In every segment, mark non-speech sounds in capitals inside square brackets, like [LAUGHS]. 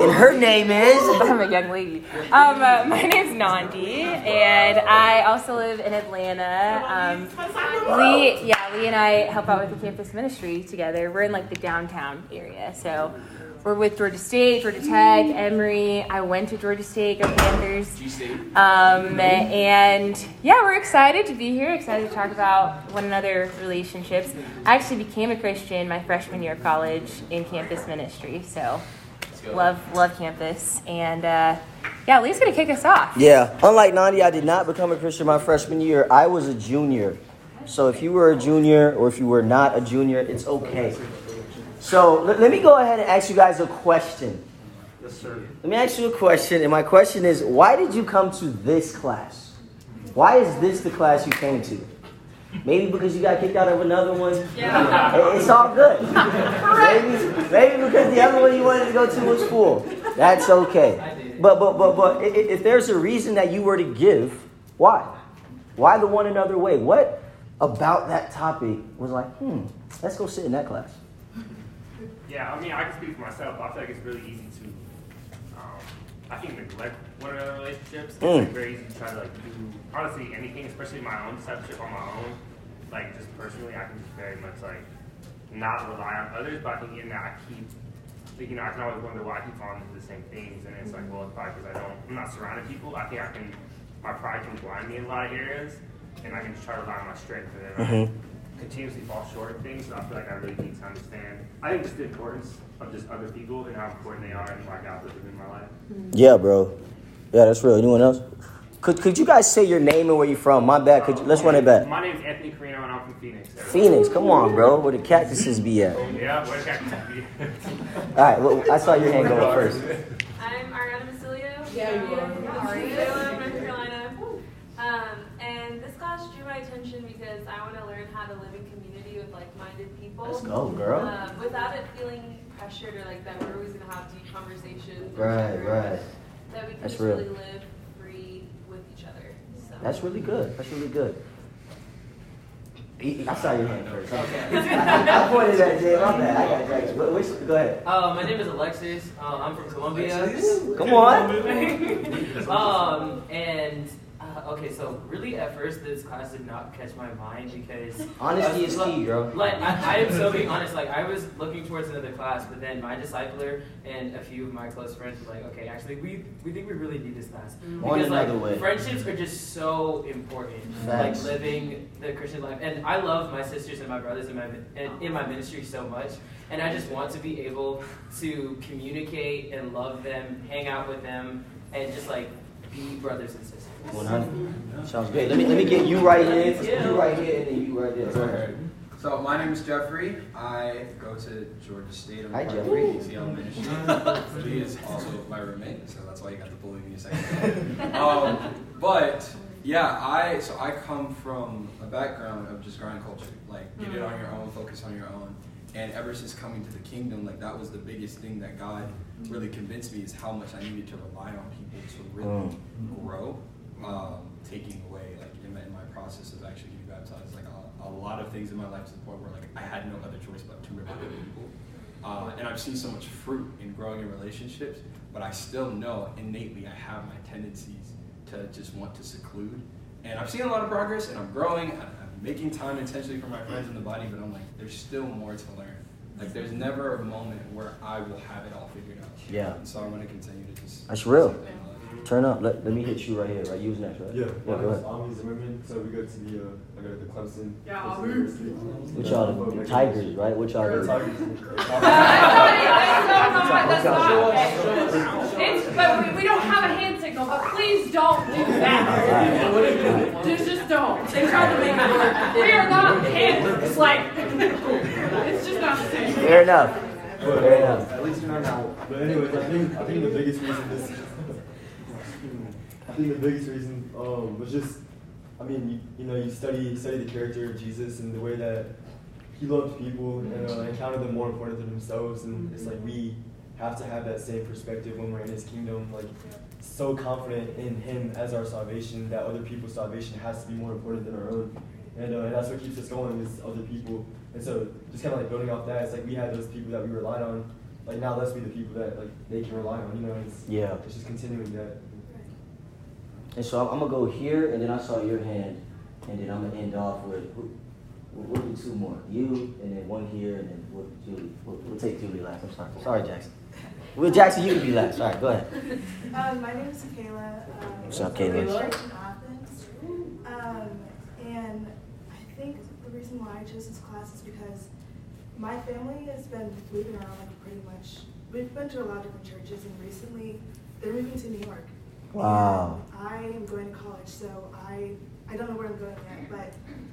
And her name is. [LAUGHS] I'm a young lady. Um, uh, my name's Nandi, and I also live in Atlanta. Um, Lee, yeah, Lee and I help out with the campus ministry together. We're in like the downtown area, so we're with Georgia State, Georgia Tech, Emory. I went to Georgia State, go Panthers. Um, and yeah, we're excited to be here. Excited to talk about one another relationships. I actually became a Christian my freshman year of college in campus ministry, so love love campus. And uh, yeah, Lee's gonna kick us off. Yeah, unlike Nandi, I did not become a Christian my freshman year. I was a junior. So if you were a junior or if you were not a junior, it's okay. So let, let me go ahead and ask you guys a question. Yes, sir. Let me ask you a question, and my question is why did you come to this class? Why is this the class you came to? Maybe because you got kicked out of another one. Yeah. It's all good. [LAUGHS] maybe, maybe because the other one you wanted to go to was full. That's okay. But but but but if there's a reason that you were to give, why? Why the one another way? What about that topic was like, hmm, let's go sit in that class? Yeah, I mean, I can speak for myself. I feel like it's really easy to, um, I think, neglect one another relationships. It's Mm. like very easy to try to like do honestly anything, especially my own discipleship on my own. Like just personally, I can just very much like not rely on others, but I think in that I keep, like, you know, I can always wonder why I keep falling into the same things, and it's like, well, it's probably because I don't, I'm not surrounded people. I think I can, my pride can blind me in a lot of areas, and I can just try to rely on my strength, and then I Mhm. continuously fall short of things. So I feel like I really need to understand. I think just the importance of just other people and how important they are and why God put them in my life. Yeah, bro. Yeah, that's real. Anyone else? Could, could you guys say your name and where you're from? My bad. Could you, let's run it back. My name is Anthony Carino and I'm from Phoenix. Phoenix, come on, bro. Where the cactuses be at? yeah, where the cactuses be? right, well, I saw your hand go up first. I'm Ariana Basilio. Yeah, you are. From North Carolina. Um, and this class drew my attention because I want to learn how to live in community with like-minded people. Let's go, girl. Um, without it feeling pressured or like that we're always gonna have deep conversations. Right, right. That we can That's just real. really live free with each other. So. That's really good. That's really good. I saw your hand first. I, [LAUGHS] I pointed at Jay. My bad. I got dragged. But which, go ahead. Uh, my name is Alexis. Uh, I'm from Colombia. Come on. [LAUGHS] [LAUGHS] um, and okay, so really at first this class did not catch my mind because [LAUGHS] Honesty is key, bro. Like I, I am so being honest. Like I was looking towards another class, but then my discipler and a few of my close friends were like, "Okay, actually, we we think we really need this class mm. On because like way. friendships are just so important. Facts. Like living the Christian life, and I love my sisters and my brothers in my in, in my ministry so much, and I just want to be able to communicate and love them, hang out with them, and just like be brothers and sisters. 100. Sounds great. Let me let me get you right here. You right here, and then you right there. So my name is Jeffrey. I go to Georgia State. I'm Hi, Jeffrey. ACL ministry. Lee is also my roommate, so that's why you got to bully me a second. um, but yeah, I so I come from a background of just grind culture, like get it on your own, focus on your own. And ever since coming to the kingdom, like that was the biggest thing that God really convinced me is how much I needed to rely on people to really grow. Um, taking away like in my, in my process of actually getting baptized, like a, a lot of things in my life to the point where like I had no other choice but to repent people. Uh, and I've seen so much fruit in growing in relationships, but I still know innately I have my tendencies to just want to seclude. And I've seen a lot of progress, and I'm growing. I'm, I'm making time intentionally for my friends in the body, but I'm like, there's still more to learn. Like, there's never a moment where I will have it all figured out. Yeah. And so I'm going to continue to just. That's real. Turn up. Let, let me hit you right here. Right, you was next, right? Yeah, Yeah, go ahead. I'm Zimmerman, so we go to the, uh, I go to the Clemson. Yeah, Clemson we- University. What y'all do? Tigers, right? What y'all do? Tigers. [LAUGHS] That's not, that's not, it's, but we, we don't have a hand signal, but please don't do that. Just, just don't. They tried to make it work. We are not Kansas, like, it's just not the same. Fair enough. But, Fair enough. At least you know now. But anyways, I think I think the biggest reason this. I think the biggest reason um, was just, I mean, you, you know, you study study the character of Jesus and the way that he loved people and, uh, and counted them more important than themselves, and it's like we have to have that same perspective when we're in His kingdom, like so confident in Him as our salvation that other people's salvation has to be more important than our own, and, uh, and that's what keeps us going is other people. And so, just kind of like building off that, it's like we had those people that we relied on, like now let's be the people that like they can rely on. You know, it's Yeah. it's just continuing that. And so I'm, I'm gonna go here, and then I saw your hand, and then I'm gonna end off with we'll, we'll do two more. You, and then one here, and then we'll, Julie. We'll, we'll take Julie last. I'm sorry. Sorry, Jackson. Well, Jackson, you can be last. All right, go ahead. [LAUGHS] Um, my name is Kayla. Um, What's up, I go to Kayla? church in Athens. Um, and I think the reason why I chose this class is because my family has been moving around like pretty much. We've been to a lot of different churches, and recently they're moving to New York. Wow. And I am going to college, so I I don't know where I'm going yet, but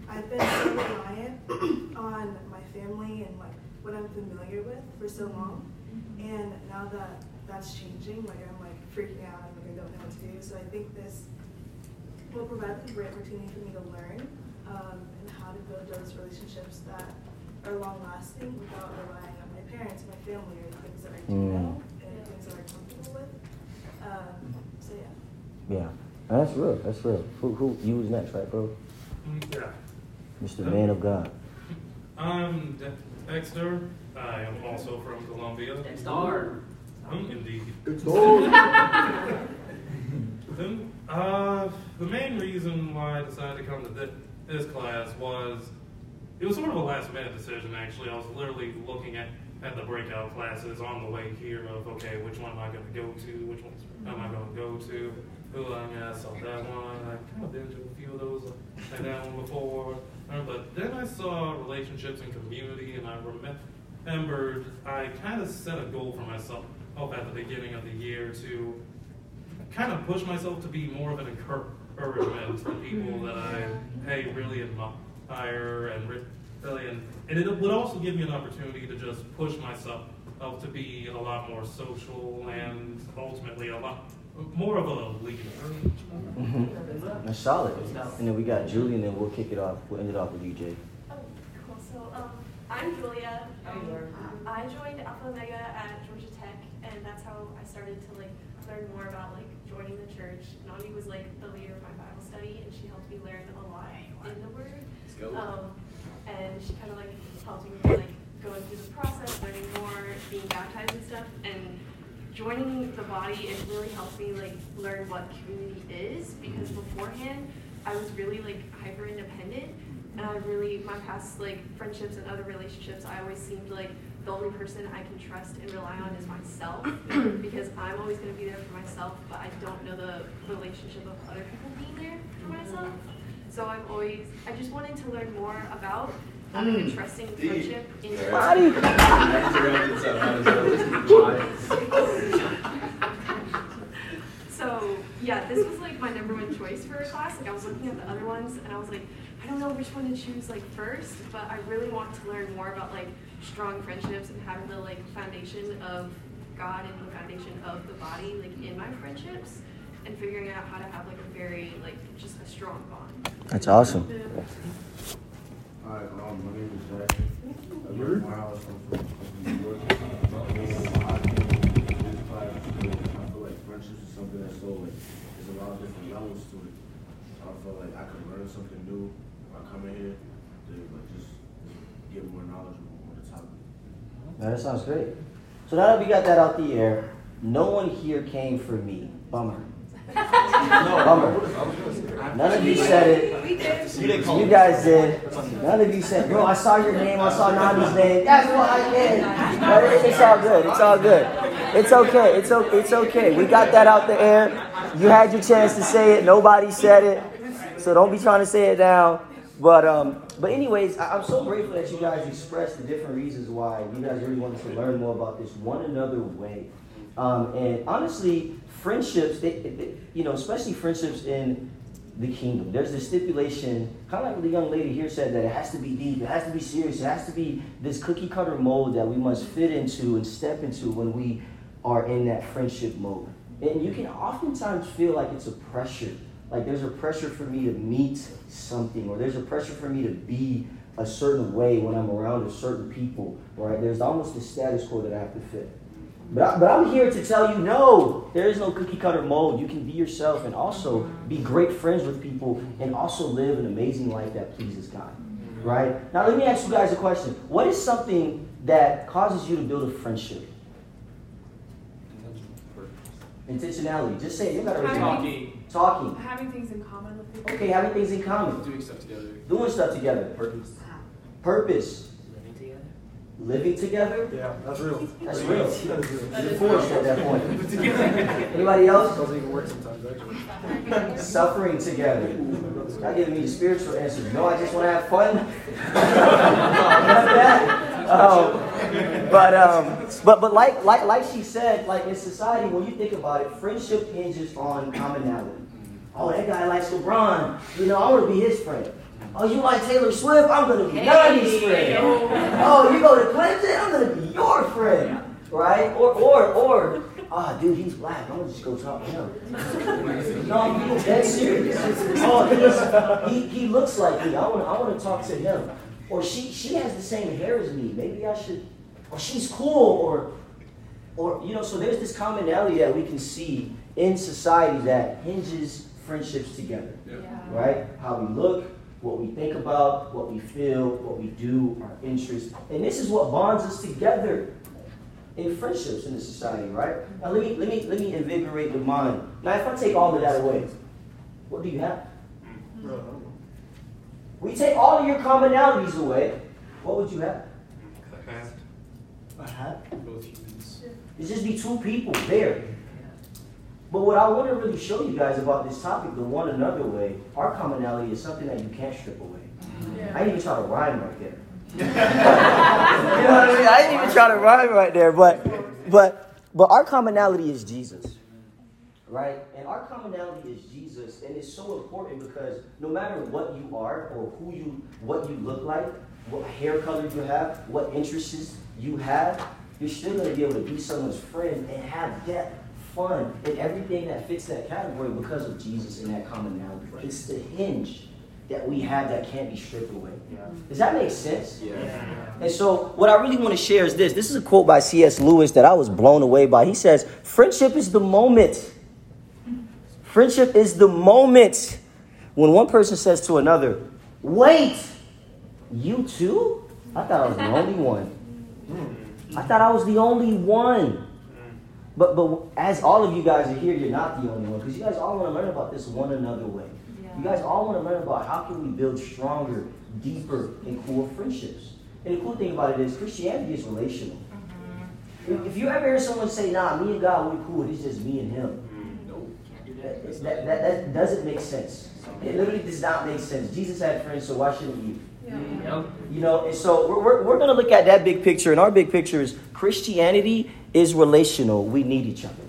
I've been so reliant on my family and like what I'm familiar with for so long. And now that that's changing, like I'm like freaking out and like I don't know what to do. So I think this will provide a great opportunity for me to learn um, and how to build those relationships that are long lasting without relying on my parents, my family, or the things that I do Mm. know and things that I'm comfortable with. Um, so yeah. Yeah. That's real. That's real. Who, who, you was next, right, bro? Yeah. Mr. Man of God. I'm De- Dexter. I am also from Columbia. Dexter. Hmm, indeed. It's [LAUGHS] Then, uh, the main reason why I decided to come to thi- this class was it was sort of a last minute decision, actually. I was literally looking at, at the breakout classes on the way here of, okay, which one am I going to go to? Which ones am I going to go to? Who I mean, I saw that one. I've kind of been to a few of those, like, that one before. Uh, But then I saw relationships and community, and I remembered I kind of set a goal for myself up at the beginning of the year to kind of push myself to be more of an encouragement to people that I hey really admire and re- really and, and it would also give me an opportunity to just push myself up to be a lot more social and ultimately a lot more of a leader. Mm-hmm. That's solid. And then we got Julie, and then we'll kick it off. We'll end it off with you, Jay. Oh, cool. So, um, I'm Julia. Um, I joined Alpha Omega at Georgia Tech, and that's how I started to like learn more about like joining the church. Nandi was like the leader of my Bible study, and she helped me learn a lot in the Word. Um, and she kind of like helped me like going through the process, learning more, being baptized and stuff, and joining the body. It really helped me like learn what community is because beforehand I was really like hyper independent, and I really my past like friendships and other relationships I always seemed like the only person I can trust and rely on is myself [COUGHS] because I'm always going to be there for myself, but I don't know the relationship of other people being there for myself. So I'm always I just wanted to learn more about having a trusting friendship in Body. So yeah, this was like my number one choice for a class. Like I was looking at the other ones and I was like, I don't know which one to choose like first, but I really want to learn more about like strong friendships and having the like foundation of God and the foundation of the body like in my friendships and figuring out how to have like a very like just a strong bond. That's awesome. Hi, my name is Jack. I feel like friendships is something that's so like, there's a lot of different levels to it. I feel like I could learn something new here to just more that sounds great. So now that we got that out the air, no one here came for me. Bummer. Bummer. None of you said it. You guys did. None of you said, bro, I saw your name, I saw Nandi's name. That's what I did. But it's all good. It's all good. It's okay. It's okay. It's okay. We got that out the air. You had your chance to say it. Nobody said it. So don't be trying to say it down. But um, but anyways, I, I'm so grateful that you guys expressed the different reasons why you guys really wanted to learn more about this one another way. Um, and honestly, friendships, they, they, you know, especially friendships in the kingdom. There's this stipulation, kind of like the young lady here said, that it has to be deep, it has to be serious, it has to be this cookie cutter mold that we must fit into and step into when we are in that friendship mode. And you can oftentimes feel like it's a pressure. Like there's a pressure for me to meet something, or there's a pressure for me to be a certain way when I'm around a certain people, right? There's almost a status quo that I have to fit. But, I, am here to tell you no, there is no cookie cutter mold. You can be yourself and also be great friends with people and also live an amazing life that pleases God. Right? Now, let me ask you guys a question. What is something that causes you to build a friendship? Intentionality. Just say you gotta talking. talking. Having things in common with people. Okay, having things in common. Doing stuff together. Doing stuff together. Purpose. Purpose. Living together. Yeah, that's real. That's real. That is real. You're forced at that point. [LAUGHS] Anybody else? Doesn't even work sometimes, actually. [LAUGHS] Suffering together. Not giving me the spiritual answer. No, I just want to have fun. [LAUGHS] Not that. Um, but um, but but like like like she said, like in society, when you think about it, friendship hinges on commonality. Oh, that guy likes LeBron. You know, I want to be his friend. Oh, you like Taylor Swift? I'm gonna be Nandi's friend. Oh, you go to Clemson? I'm gonna be your friend, right? Or or or. Ah, dude, he's black. I'm gonna just go talk to him. No, I'm being dead serious. Oh, he's, he, he looks like me. I want I want to talk to him. Or she she has the same hair as me. Maybe I should. Or she's cool. Or or you know. So there's this commonality that we can see in society that hinges friendships together. Right? How we look, what we think about, what we feel, what we do, our interests, and this is what bonds us together in friendships in the society, right? Now let me let me let me invigorate the mind. Now if I take all of that away, what do you have? Bro, I. We take all of your commonalities away, what would you have? A hat? Both humans. It'd just be two people there. But what I want to really show you guys about this topic, the one another way, our commonality is something that you can't strip away. I didn't even try to rhyme right there. [LAUGHS] you know what I mean? I didn't even try to rhyme right there, but but but our commonality is Jesus. Right? And our commonality is Jesus, and it's so important because no matter what you are or who you what you look like, what hair color you have, what interests you have, you're still gonna be able to be someone's friend and have depth, fun, and everything that fits that category because of Jesus and that commonality. It's the hinge that we have that can't be stripped away. Does that make sense? Yeah. And so, what I really want to share is this. This is a quote by C.S. Lewis that I was blown away by. He says, Friendship is the moment. Friendship is the moment when one person says to another, Wait, you too? I thought I was the only one. [LAUGHS] Hmm. I thought I was the only one. But, but as all of you guys are here, you're not the only one because you guys all want to learn about this one another way. You guys all want to learn about how can we build stronger, deeper, and cool friendships. And the cool thing about it is Christianity is relational. If- If you ever hear someone say, nah, me and God, we're cool, it's just me and him, mm, that, that, that, that doesn't make sense. It literally does not make sense. Jesus had friends, so why shouldn't you? Yep. You know, and so we're, we're, we're going to look at that big picture, and our big picture is Christianity is relational. We need each other,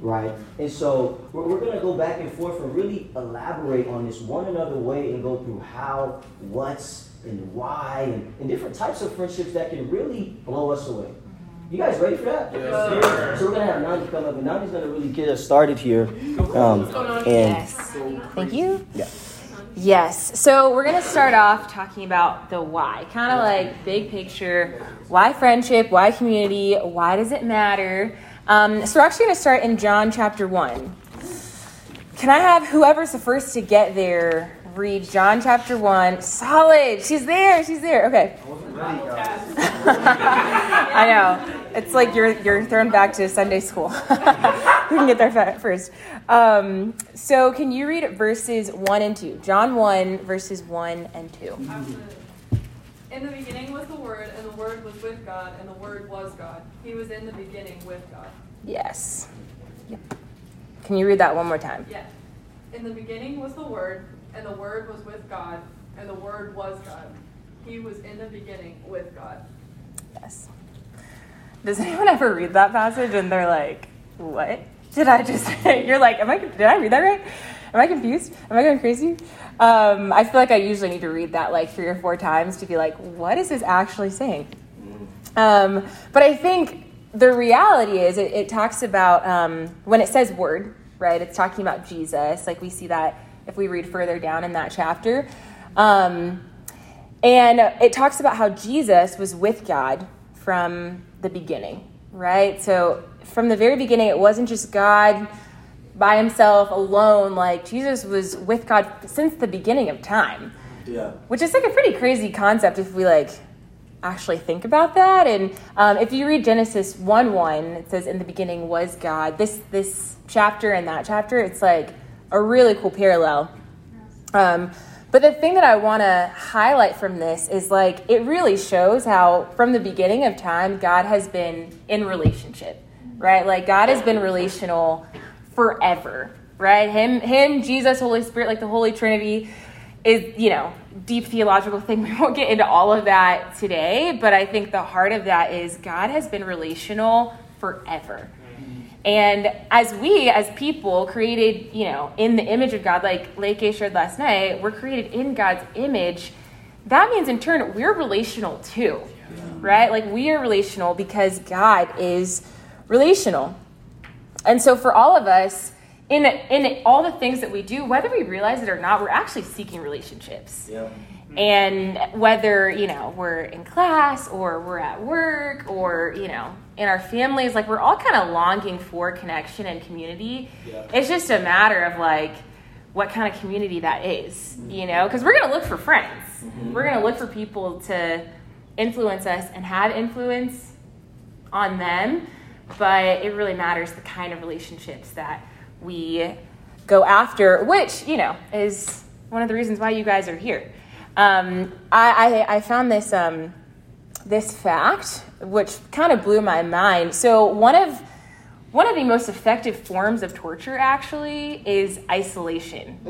right? And so we're, we're going to go back and forth and really elaborate on this one another way and go through how, what's, and why, and, and different types of friendships that can really blow us away. You guys ready for that? Yes, So we're going to have Nandi come up, and Nandi's going to really get us started here. Um, and Yes. Thank you. Yeah. Yes. So we're going to start off talking about the why. Kind of like big picture. Why friendship? Why community? Why does it matter? Um, so we're actually going to start in John chapter 1. Can I have whoever's the first to get there read John chapter 1? Solid. She's there. She's there. Okay. I [LAUGHS] know. It's like you're you're thrown back to Sunday school. [LAUGHS] Who can get there first? Um, so, can you read verses one and two? John one, verses one and two. Absolutely. In the beginning was the Word, and the Word was with God, and the Word was God. He was in the beginning with God. Yes. Yep. Can you read that one more time? Yes. In the beginning was the Word, and the Word was with God, and the Word was God. He was in the beginning with God. Yes. Does anyone ever read that passage and they're like, "What did I just?" [LAUGHS] say? You're like, "Am I? Did I read that right? Am I confused? Am I going crazy?" Um, I feel like I usually need to read that like three or four times to be like, "What is this actually saying?" Um, but I think the reality is, it, it talks about um, when it says "word," right? It's talking about Jesus. Like we see that if we read further down in that chapter. Um, and it talks about how Jesus was with God from the beginning, right? So from the very beginning, it wasn't just God by himself alone. Like Jesus was with God since the beginning of time, Yeah. which is like a pretty crazy concept if we like actually think about that. And um, if you read Genesis 1 1, it says, In the beginning was God. This, this chapter and that chapter, it's like a really cool parallel. Um, but the thing that I want to highlight from this is like it really shows how from the beginning of time God has been in relationship, right? Like God has been relational forever, right? Him him Jesus Holy Spirit like the Holy Trinity is, you know, deep theological thing. [LAUGHS] We won't get into all of that today, but I think the heart of that is God has been relational forever. And as we, as people, created, you know, in the image of God, like Lake shared last night, we're created in God's image. That means in turn we're relational too, right? Like we are relational because God is relational. And so for all of us, in in all the things that we do, whether we realize it or not, we're actually seeking relationships. Yeah. And whether, you know, we're in class or we're at work or, you know, in our families, like we're all kind of longing for connection and community. Yeah. It's just a matter of like what kind of community that is, you know, because we're going to look for friends. Mhm. We're going to look for people to influence us and have influence on them, but it really matters the kind of relationships that we go after, which, you know, is one of the reasons why you guys are here. Um, I, I, I found this, um, this fact, which kind of blew my mind. So, one of one of the most effective forms of torture actually is isolation.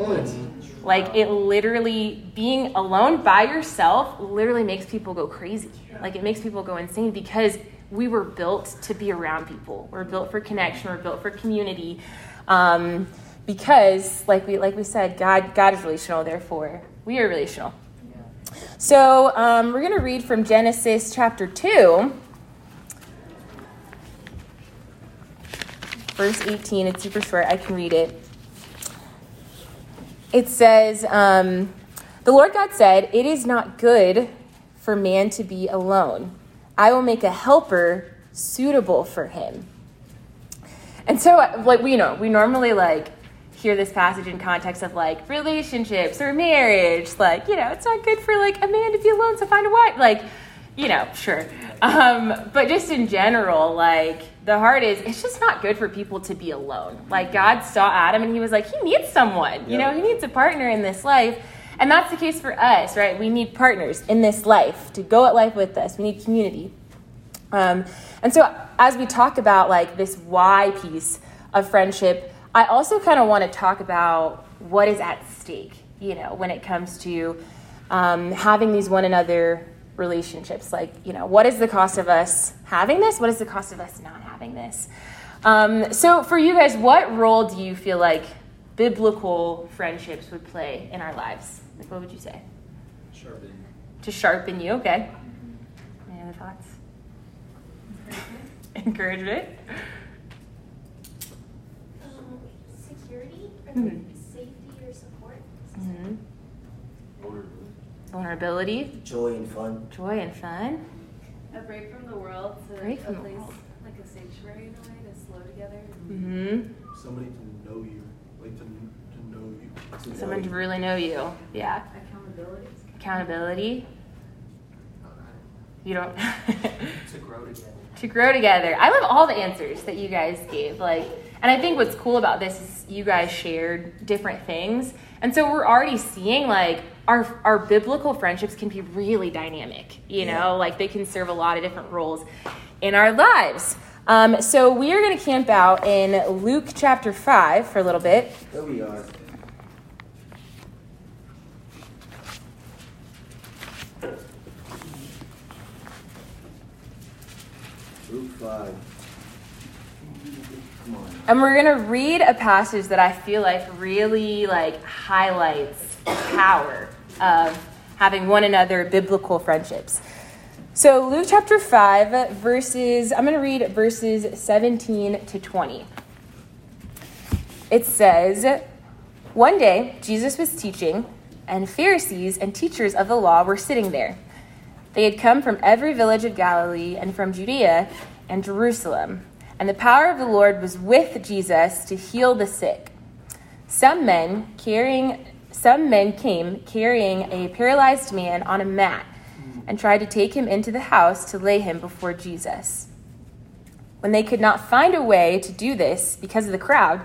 Like it literally being alone by yourself literally makes people go crazy. Like it makes people go insane because we were built to be around people. We're built for connection. We're built for community. Um, because, like we like we said, God God is relational. Therefore, we are relational. So um, we're going to read from Genesis chapter two. verse 18. It's super short. I can read it. It says, um, The Lord God said, It is not good for man to be alone. I will make a helper suitable for him. And so, like, we know, we normally like hear this passage in context of like relationships or marriage. Like, you know, it's not good for like a man to be alone, so find a wife. Like, you know, sure. Um, but just in general, like the heart is, it's just not good for people to be alone. Like God saw Adam and he was like, he needs someone, you know, he needs a partner in this life. And that's the case for us, right? We need partners in this life to go at life with us. We need community. Um, and so as we talk about like this why piece of friendship, I also kind of want to talk about what is at stake, you know, when it comes to um, having these one another relationships. Like, you know, what is the cost of us having this? What is the cost of us not having this? Um, so, for you guys, what role do you feel like biblical friendships would play in our lives? Like, what would you say? Sharpen. To sharpen you, okay? Any other thoughts? [LAUGHS] Encouragement. Um, security or like safety or support. hmm Vulnerability, Joy and fun. joy, and fun. A break from the world to Break from a the place world. like a sanctuary in a way to slow together. Mm-hmm. Somebody to know you, like to, to know you. Someone to really know you. Yeah. Accountability. Accountability. You don't. to grow together. [LAUGHS] to grow together. I love all the answers that you guys gave. Like, and I think what's cool about this is you guys shared different things, and so we're already seeing like our our biblical friendships can be really dynamic. You know, like they can serve a lot of different roles in our lives. Um, so we are going to camp out in Luke chapter five for a little bit. There we are. Luke 5. And we're going to read a passage that I feel like really like highlights the power of having one another biblical friendships. So Luke chapter 5 verses I'm going to read verses 17 to 20. It says, "One day Jesus was teaching, and Pharisees and teachers of the law were sitting there. They had come from every village of Galilee and from Judea and Jerusalem, and the power of the Lord was with Jesus to heal the sick. Some men carrying some men came carrying a paralyzed man on a mat, and tried to take him into the house to lay him before Jesus. When they could not find a way to do this because of the crowd,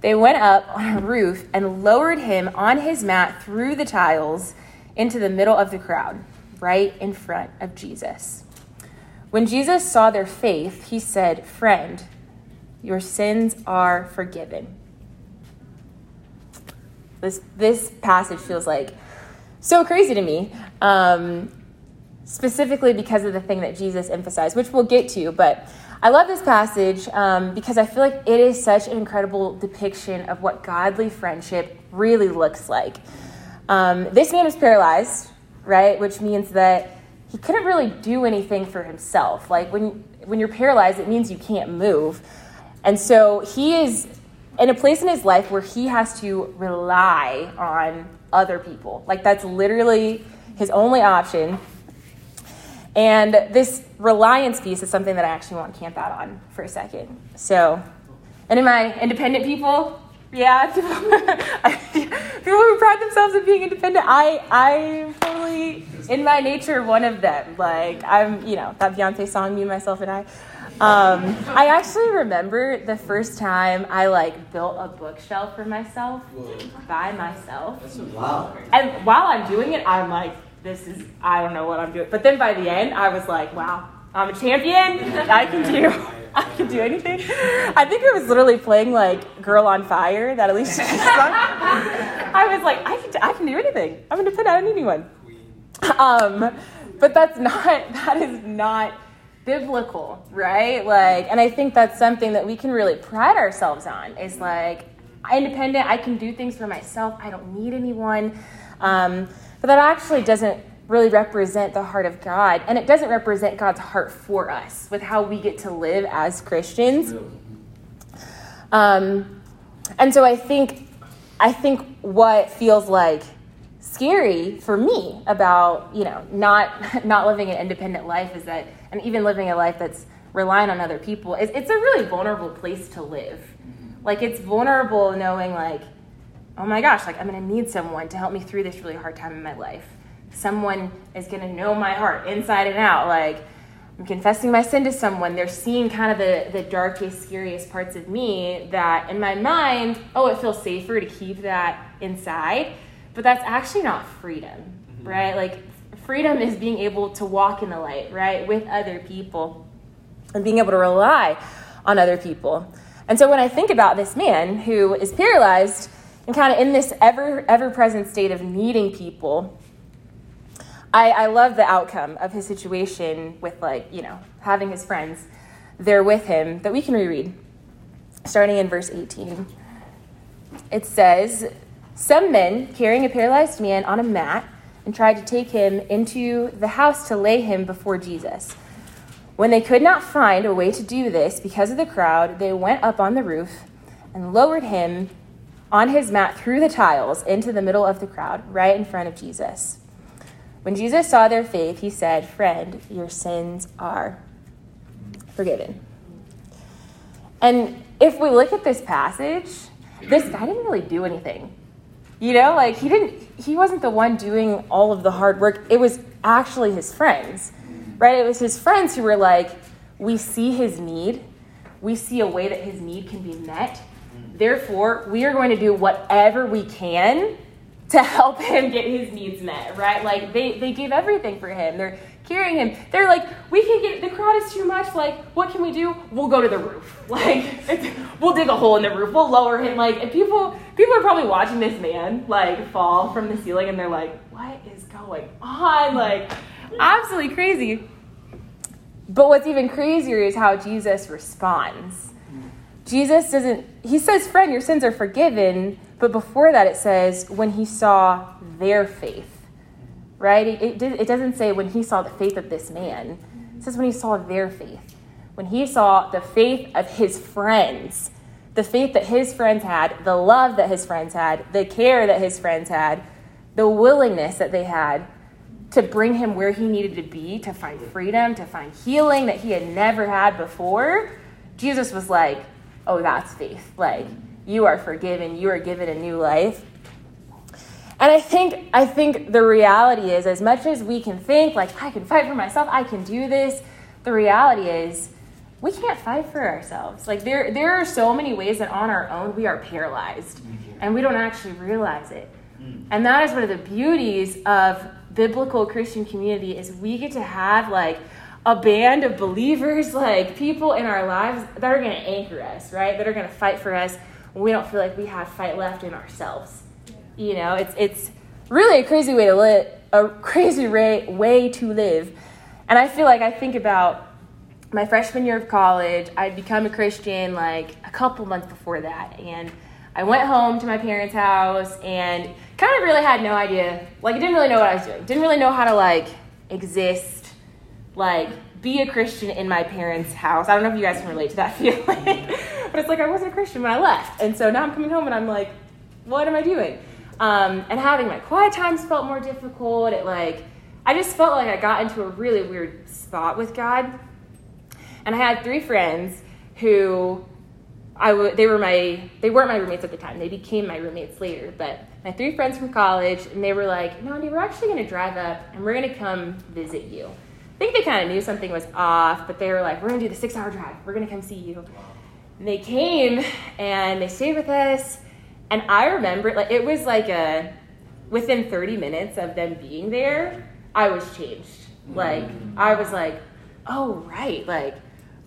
they went up on a roof and lowered him on his mat through the tiles into the middle of the crowd, right in front of Jesus. When Jesus saw their faith, he said, Friend, your sins are forgiven. This, this passage feels like so crazy to me, um, specifically because of the thing that Jesus emphasized, which we'll get to. But I love this passage um, because I feel like it is such an incredible depiction of what godly friendship really looks like. Um, this man was paralyzed, right? Which means that he couldn't really do anything for himself. Like when when you're paralyzed, it means you can't move. And so he is in a place in his life where he has to rely on other people. Like that's literally his only option. And this reliance piece is something that I actually want to camp out on for a second. So, and in my independent people, yeah, [LAUGHS] people, people who pride themselves on being independent, I, I'm totally, in my nature, one of them. Like, I'm, you know, that Beyonce song, Me, Myself, and I. Um, I actually remember the first time I like built a bookshelf for myself by myself. Wow. And while I'm doing it, I'm like, this is, I don't know what I'm doing. But then by the end, I was like, wow, I'm a champion. I can do, [LAUGHS] I can do anything. I think I was literally playing like Girl on Fire, that Alicia Keys song. [LAUGHS] I was like, I can, I can do anything. I'm independent. I don't need anyone. Um, but that's not, [LAUGHS] that is not biblical, right? Like, and I think that's something that we can really pride ourselves on is like, independent, I can do things for myself, I don't need anyone. Um, but that actually doesn't really represent the heart of God, and it doesn't represent God's heart for us with how we get to live as Christians. Um, and so I think, I think what feels like scary for me about you know not [LAUGHS] not living an independent life is that and even living a life that's relying on other people is it's a really vulnerable place to live. Like it's vulnerable knowing like oh my gosh like i'm going to need someone to help me through this really hard time in my life someone is going to know my heart inside and out like i'm confessing my sin to someone they're seeing kind of the, the darkest scariest parts of me that in my mind oh it feels safer to keep that inside but that's actually not freedom, mm-hmm. right? Like, freedom is being able to walk in the light, right, with other people and being able to rely on other people. And so when I think about this man who is paralyzed and kind of in this ever ever present state of needing people, I, I love the outcome of his situation with like, you know, having his friends there with him that we can reread. Starting in verse 18. It says, some men, carrying a paralyzed man on a mat, and tried to take him into the house to lay him before Jesus. When they could not find a way to do this because of the crowd, they went up on the roof and lowered him on his mat through the tiles into the middle of the crowd, right in front of Jesus. When Jesus saw their faith, he said, Friend, your sins are forgiven. And if we look at this passage, this guy didn't really do anything. You know, like he didn't he wasn't the one doing all of the hard work. It was actually his friends. Right? It was his friends who were like, we see his need. We see a way that his need can be met. Therefore, we are going to do whatever we can to help him get his needs met, right? Like they, they gave everything for him. They're carrying him. They're like, we can get the crowd is too much. Like, what can we do? We'll go to the roof. [LAUGHS] Like, we'll dig a hole in the roof. We'll lower him. Like, and people people are probably watching this man like fall from the ceiling, and they're like, what is going on? Like, absolutely crazy. But what's even crazier is how Jesus responds. Jesus doesn't. He says, "Friend, your sins are forgiven." But before that, it says, "When he saw their faith." right? It, it, it, doesn't say when he saw the faith of this man. It says when he saw their faith. When he saw the faith of his friends, the faith that his friends had, the love that his friends had, the care that his friends had, the willingness that they had to bring him where he needed to be, to find freedom, to find healing that he had never had before, Jesus was like, oh, that's faith. Like, you are forgiven, you are given a new life. And I think I think the reality is as much as we can think like I can fight for myself, I can do this, the reality is we can't fight for ourselves. Like there there are so many ways that on our own we are paralyzed and we don't actually realize it. Hmm. And that is one of the beauties of biblical Christian community is we get to have like a band of believers, like people in our lives that are going to anchor us, right? That are going to fight for us we don't feel like we have fight left in ourselves. You know, it's it's really a crazy way to live, a crazy way, way to live. And I feel like I think about my freshman year of college. I'd become a Christian like a couple months before that, and I went home to my parents' house and kind of really had no idea. Like, I didn't really know what I was doing. Didn't really know how to like exist, like be a Christian in my parents' house. I don't know if you guys can relate to that [LAUGHS] feeling, but it's like I wasn't a Christian when I left, and so now I'm coming home and I'm like, what am I doing? Um, and having my quiet times felt more difficult. It like I just felt like I got into a really weird spot with God. And I had three friends who I w- they were my they weren't my roommates at the time. They became my roommates later. But my three friends from college, and they were like, "Nandi, we're actually going to drive up and we're going to come visit you." I think they kind of knew something was off, but they were like, "We're going to do the six-hour drive. We're going to come see you." And they came and they stayed with us, and I remember like it was like a within 30 minutes of them being there, I was changed. Like I was like, "Oh right, like."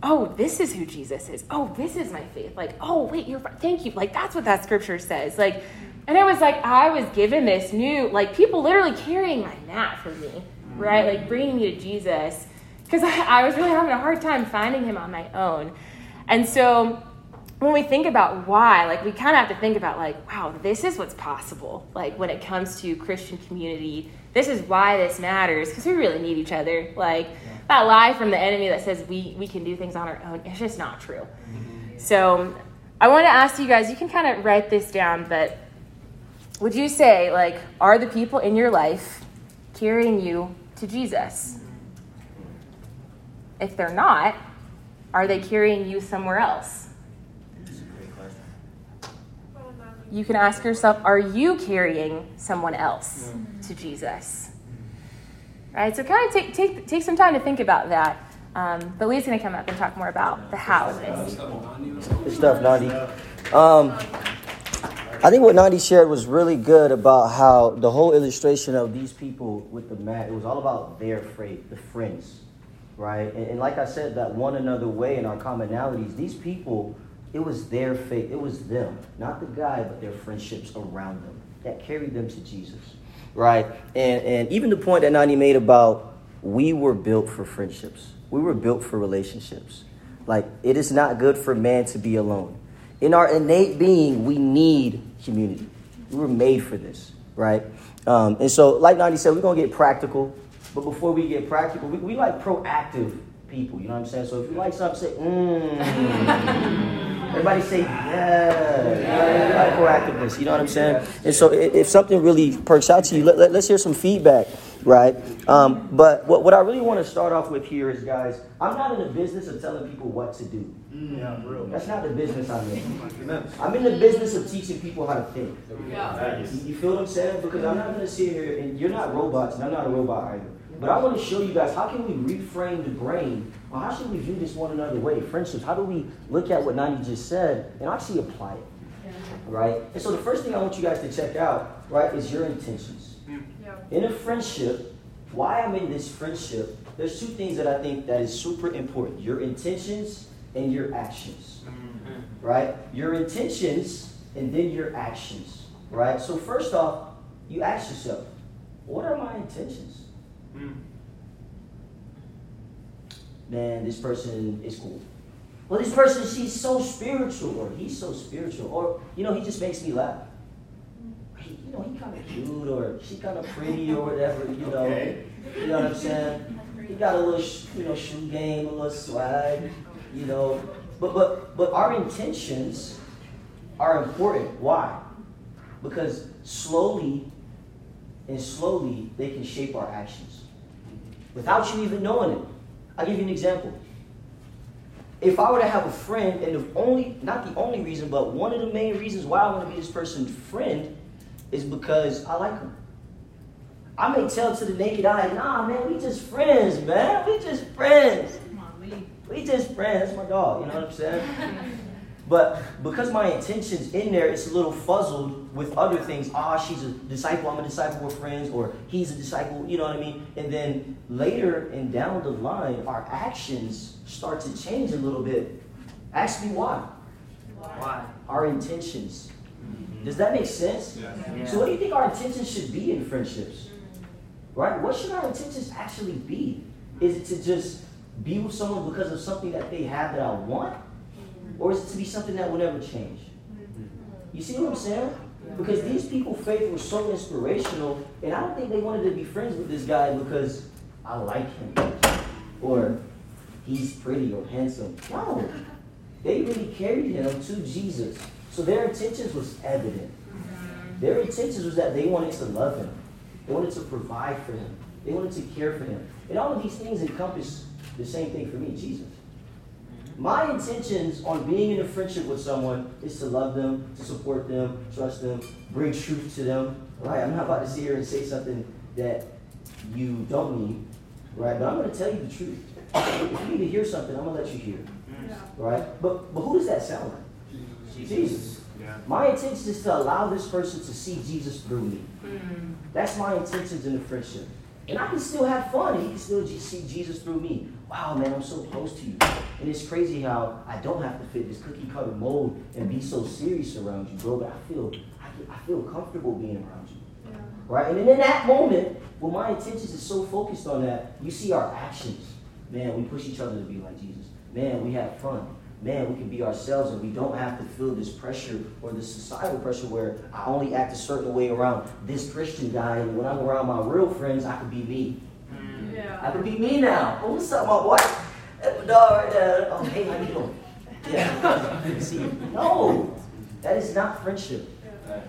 oh, this is who Jesus is. Oh, this is my faith. Like, oh, wait, you're thank you. Like, that's what that scripture says. Like, and it was like I was given this new, like, people literally carrying my mat for me, right? Like, bringing me to Jesus. Because I, I was really having a hard time finding him on my own. And so when we think about why, like, we kind of have to think about, like, wow, this is what's possible. Like, when it comes to Christian community, this is why this matters because we really need each other. Like, that lie from the enemy that says we, we can do things on our own, it's just not true. Mm-hmm. So I want to ask you guys, you can kind of write this down, but would you say, like, are the people in your life carrying you to Jesus? If they're not, are they carrying you somewhere else? You can ask yourself, are you carrying someone else to Jesus? Right? So kind of take, take, take some time to think about that. Um, but Lee's going to come up and talk more about the how of this. Good stuff, Nandi. Um, I think what Nandi shared was really good about how the whole illustration of these people with the mat, it was all about their faith, the friends, right? And, and like I said, that one another way in our commonalities, these people, it was their faith, it was them, not the guy, but their friendships around them that carried them to Jesus, right? And, and even the point that Nandi made about we were built for friendships, we were built for relationships. Like, it is not good for man to be alone. In our innate being, we need community. We were made for this, right? Um, and so, like Nandi said, we're going to get practical. But before we get practical, we, we like proactive people. You know what I'm saying? So if you like something, say, mmm. Everybody say, yeah. You like proactiveness. You know what I'm saying? And so if something really perks out to you, let, let, us hear some feedback, right? Um, but what, what I really want to start off with here is, guys, I'm not in the business of telling people what to do. Mm. Yeah, real. That's not the business I'm in. I'm in the business of teaching people how to think. Yeah. You, you feel what I'm saying? Because I'm not going to sit here and you're not robots, and I'm not a robot either. But I want to show you guys how can we reframe the brain, or how should we view this one another way? Friendships. How do we look at what Nandi just said and actually apply it? Right. And so the first thing I want you guys to check out, right, is your intentions. In a friendship, why I'm in this friendship, there's two things that I think that is super important: your intentions and your actions. Mm-hmm. Right. Your intentions and then your actions. Right. So first off, you ask yourself, what are my intentions? Mm. Man, this person is cool. Well, this person, she's so spiritual, or he's so spiritual, or, you know, he just makes me laugh. He, you know, he kind of cute, or she kind of pretty, or whatever, you know. Okay. You know what I'm saying? He got a little, you know, shoe game, a little swag, you know. But, but, but our intentions are important. Why? Because slowly and slowly they can shape our actions without you even knowing it. I'll give you an example. If I were to have a friend, and the only, not the only reason, but one of the main reasons why I want to be this person's friend is because I like them. I may tell to the naked eye, nah, man, we just friends, man. We just friends. We just friends. That's my dog. You know what I'm saying? [LAUGHS] But because my intentions in there, it's a little fuzzled with other things. Ah, she's a disciple. I'm a disciple. We're friends, or he's a disciple. You know what I mean? And then later and down the line, our actions start to change a little bit. Ask me why. Why? Our intentions. Does that make sense? Yeah. So, what do you think our intentions should be in friendships? Right? What should our intentions actually be? Is it to just be with someone because of something that they have that I want? Mm-hmm. Or is it to be something that will never change? Mm-hmm. You see what I'm saying? Because these people faith was so inspirational, and I don't think they wanted to be friends with this guy because I like him or he's pretty or handsome. No. They really carried him to Jesus. So their intentions was evident. Mm-hmm. Their intentions was that they wanted to love him. They wanted to provide for him. They wanted to care for him. And all of these things encompass the same thing for me, Jesus. My intentions on being in a friendship with someone is to love them, to support them, trust them, bring truth to them. Right? I'm not about to sit here and say something that you don't need, right? But I'm going to tell you the truth. If you need to hear something, I'm going to let you hear. Right? But but who does that sound like? Jesus. Yeah. My intention is to allow this person to see Jesus through me. Mm. That's my intentions in the friendship. And I can still have fun. He can still see Jesus through me. Wow, man, I'm so close to you. And it's crazy how I don't have to fit this cookie cutter mold and be so serious around you, bro. But I feel, I, I feel comfortable being around you. Right? And then in that moment, when my intentions is so focused on that, you see our actions. Man, we push each other to be like Jesus. Man, we have fun. Man, we can be ourselves and we don't have to feel this pressure or this societal pressure where I only act a certain way around this Christian guy and when I'm around my real friends, I can be me. I can be me now. Oh, what's up, my boy? That's my dog right there. Oh, hey, how you doing? Yeah. Good [LAUGHS] to see you. No, that is not friendship.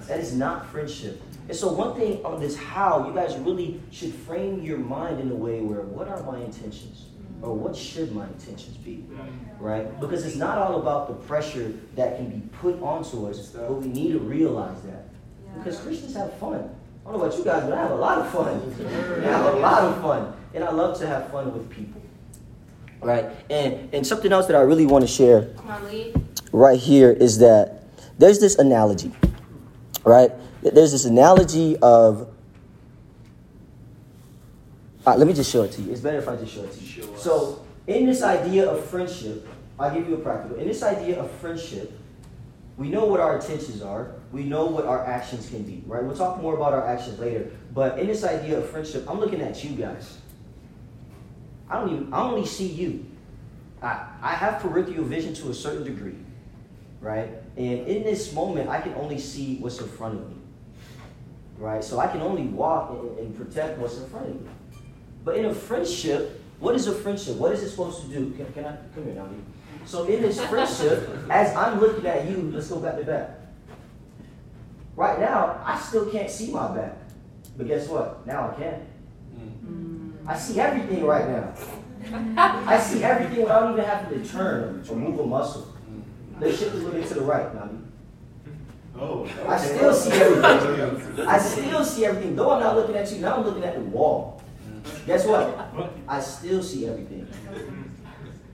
That is not friendship. And so one thing on this how, you guys really should frame your mind in a way where what are my intentions? Or what should my intentions be? Right? Because it's not all about the pressure that can be put onto us, but we need to realize that. Because Christians have fun. I don't know about you guys, but I have a lot of fun. I have a lot of fun. And I love to have fun with people. Right? And and something else that I really want to share on, right here is that there's this analogy, right? There's this analogy of. Uh, let me just show it to you. It's better if I just show it to you. So, in this idea of friendship, I'll give you a practical. In this idea of friendship, we know what our intentions are. We know what our actions can be, right? We'll talk more about our actions later. But in this idea of friendship, I'm looking at you guys. I don't even, I only see you. I, I have peripheral vision to a certain degree, right? And in this moment, I can only see what's in front of me, right? So I can only walk and, and protect what's in front of me. But in a friendship, what is a friendship? What is it supposed to do? Can, can I come here now? So in this friendship, as I'm looking at you, let's go back to back. Right now, I still can't see my back. But guess what? Now I can. Mm. Mm. I see everything right now. I see everything without even having to turn or move a muscle. Let's shift a little bit to the right, Nandi. Oh. I still see everything. I still see everything. Though I'm not looking at you, now I'm looking at the wall. Guess what? I still see everything.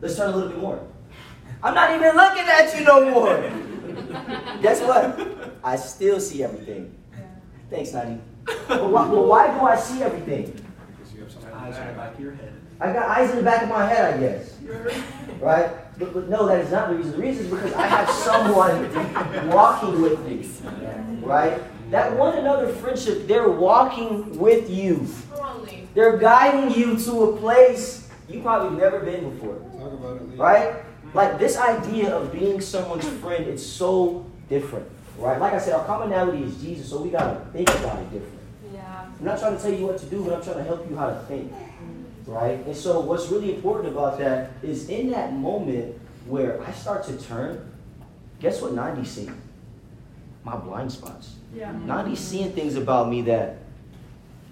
Let's turn a little bit more. I'm not even looking at you no more. Guess what? I still see everything. Thanks, Nandi. But why, but why do I see everything? Eyes on the back of your head. I got eyes in the back of my head, I guess. Right? But, but no, that is not the reason. The reason is because I have someone walking with me. Right? That one another friendship, they're walking with you. They're guiding you to a place you probably never been before. It, Right? Like this idea of being someone's friend, it's so different. Right? Like I said, our commonality is Jesus, so we gotta think about it different. Yeah. I'm not trying to tell you what to do, but I'm trying to help you how to think. Right? And so what's really important about that is in that moment where I start to turn, guess what Nandi's seeing? My blind spots. Yeah. Mm-hmm. Nandi's seeing things about me that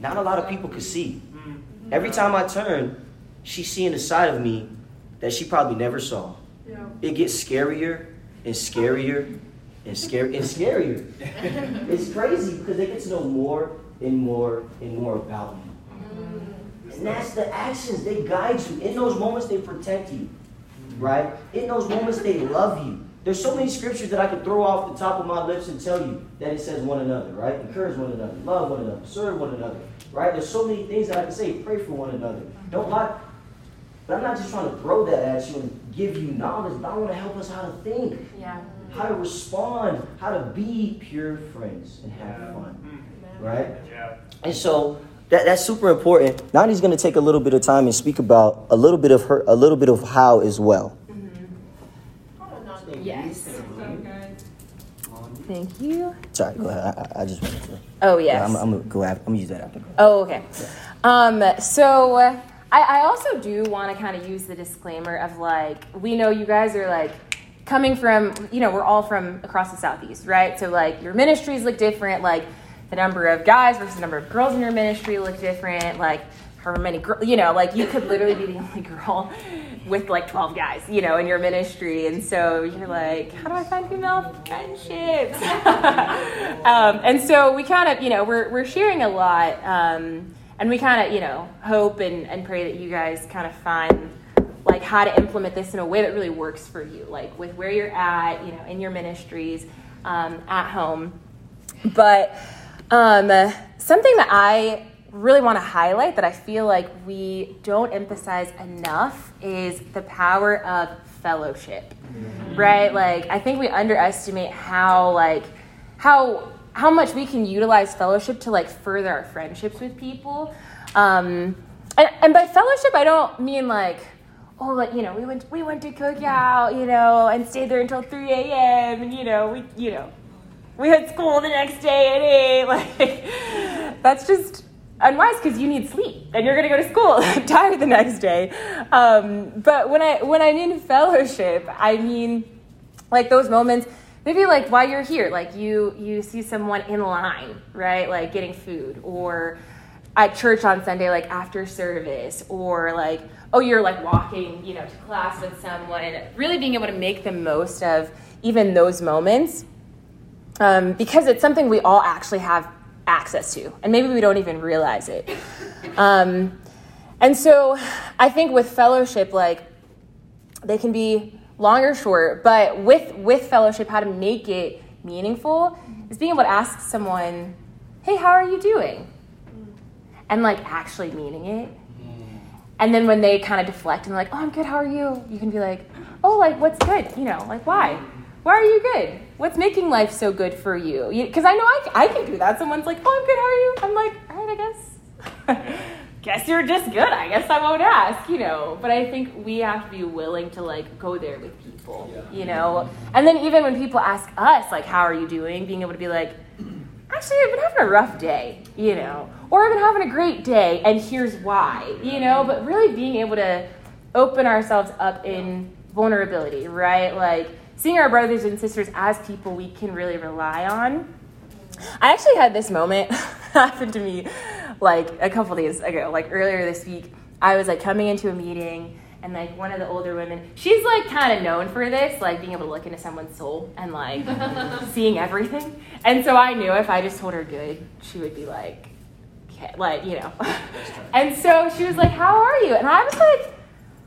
not a lot of people could see. Mm-hmm. Every time I turn, she's seeing a side of me that she probably never saw. Yeah. It gets scarier and scarier and scary and scarier. [LAUGHS] it's crazy because they get to know more and more and more about you. And that's the actions. They guide you. In those moments, they protect you. Right? In those moments, they love you. There's so many scriptures that I could throw off the top of my lips and tell you that it says one another, right? Encourage one another, love one another, serve one another, right? There's so many things that I can say. Pray for one another. Don't lie. But I'm not just trying to throw that at you and give you knowledge, but I want to help us how to think, Yeah. how to respond, how to be pure friends and have fun, mm-hmm. right? Yeah. And so that, that's super important. Nandi's going to take a little bit of time and speak about a little bit of her, a little bit of how as well. Yes. Thank you. Sorry, go ahead. I, I- I just wanted to. Oh Yeah, yes. I'm, I'm gonna go. After, I'm gonna use that after. Oh, okay. Um, so uh, I, I also do want to kind of use the disclaimer of like, we know you guys are like coming from, you know, we're all from across the southeast, right? So like your ministries look different, like the number of guys versus the number of girls in your ministry look different, like however many girls, you know, like you could literally be the [LAUGHS] only girl with like 12 guys, you know, in your ministry. And so you're like, how do I find female friendships? [LAUGHS] um, and so we kind of, you know, we're, we're sharing a lot. Um, and we kind of, you know, hope and, and pray that you guys kind of find like how to implement this in a way that really works for you, like with where you're at, you know, in your ministries, um, at home. But um, something that I really want to highlight that I feel like we don't emphasize enough is the power of fellowship, right? Like I think we underestimate how like how how much we can utilize fellowship to like further our friendships with people. Um, and, and by fellowship, I don't mean like oh, like you know, we went we went to cookout, you know, and stayed there until three a.m. and you know, we you know, we had school the next day at eight. [LAUGHS] Like that's just unwise because you need sleep and you're gonna go to school [LAUGHS] tired the next day. Um, but when I when I mean fellowship, I mean like those moments. Maybe like while you're here, like you you see someone in line, right? Like getting food or at church on Sunday, like after service, or like, oh, you're like walking, you know, to class with someone, really being able to make the most of even those moments um, because it's something we all actually have access to, and maybe we don't even realize it. Um, and so I think with fellowship, like, they can be long or short, but with, with fellowship, how to make it meaningful is being able to ask someone, hey, how are you doing? and like actually meaning it. And then when they kind of deflect and like, oh, I'm good, how are you? You can be like, oh, like, what's good? You know, like, why? Why are you good? What's making life so good for you? Because I know I, I can do that. Someone's like, oh, I'm good, how are you? I'm like, all right, I guess. [LAUGHS] guess you're just good. I guess I won't ask, you know. But I think we have to be willing to like go there with people, you know. And then even when people ask us, like, how are you doing? Being able to be like, actually, I've been having a rough day, you know, or I've been having a great day, and here's why, you know, but really being able to open ourselves up in vulnerability, right? Like seeing our brothers and sisters as people we can really rely on. I actually had this moment [LAUGHS] happen to me like a couple days ago, like earlier this week. I was like coming into a meeting and like one of the older women she's like kind of known for this like being able to look into someone's soul and like [LAUGHS] seeing everything and so i knew if i just told her good she would be like okay like you know [LAUGHS] and so she was like how are you and i was like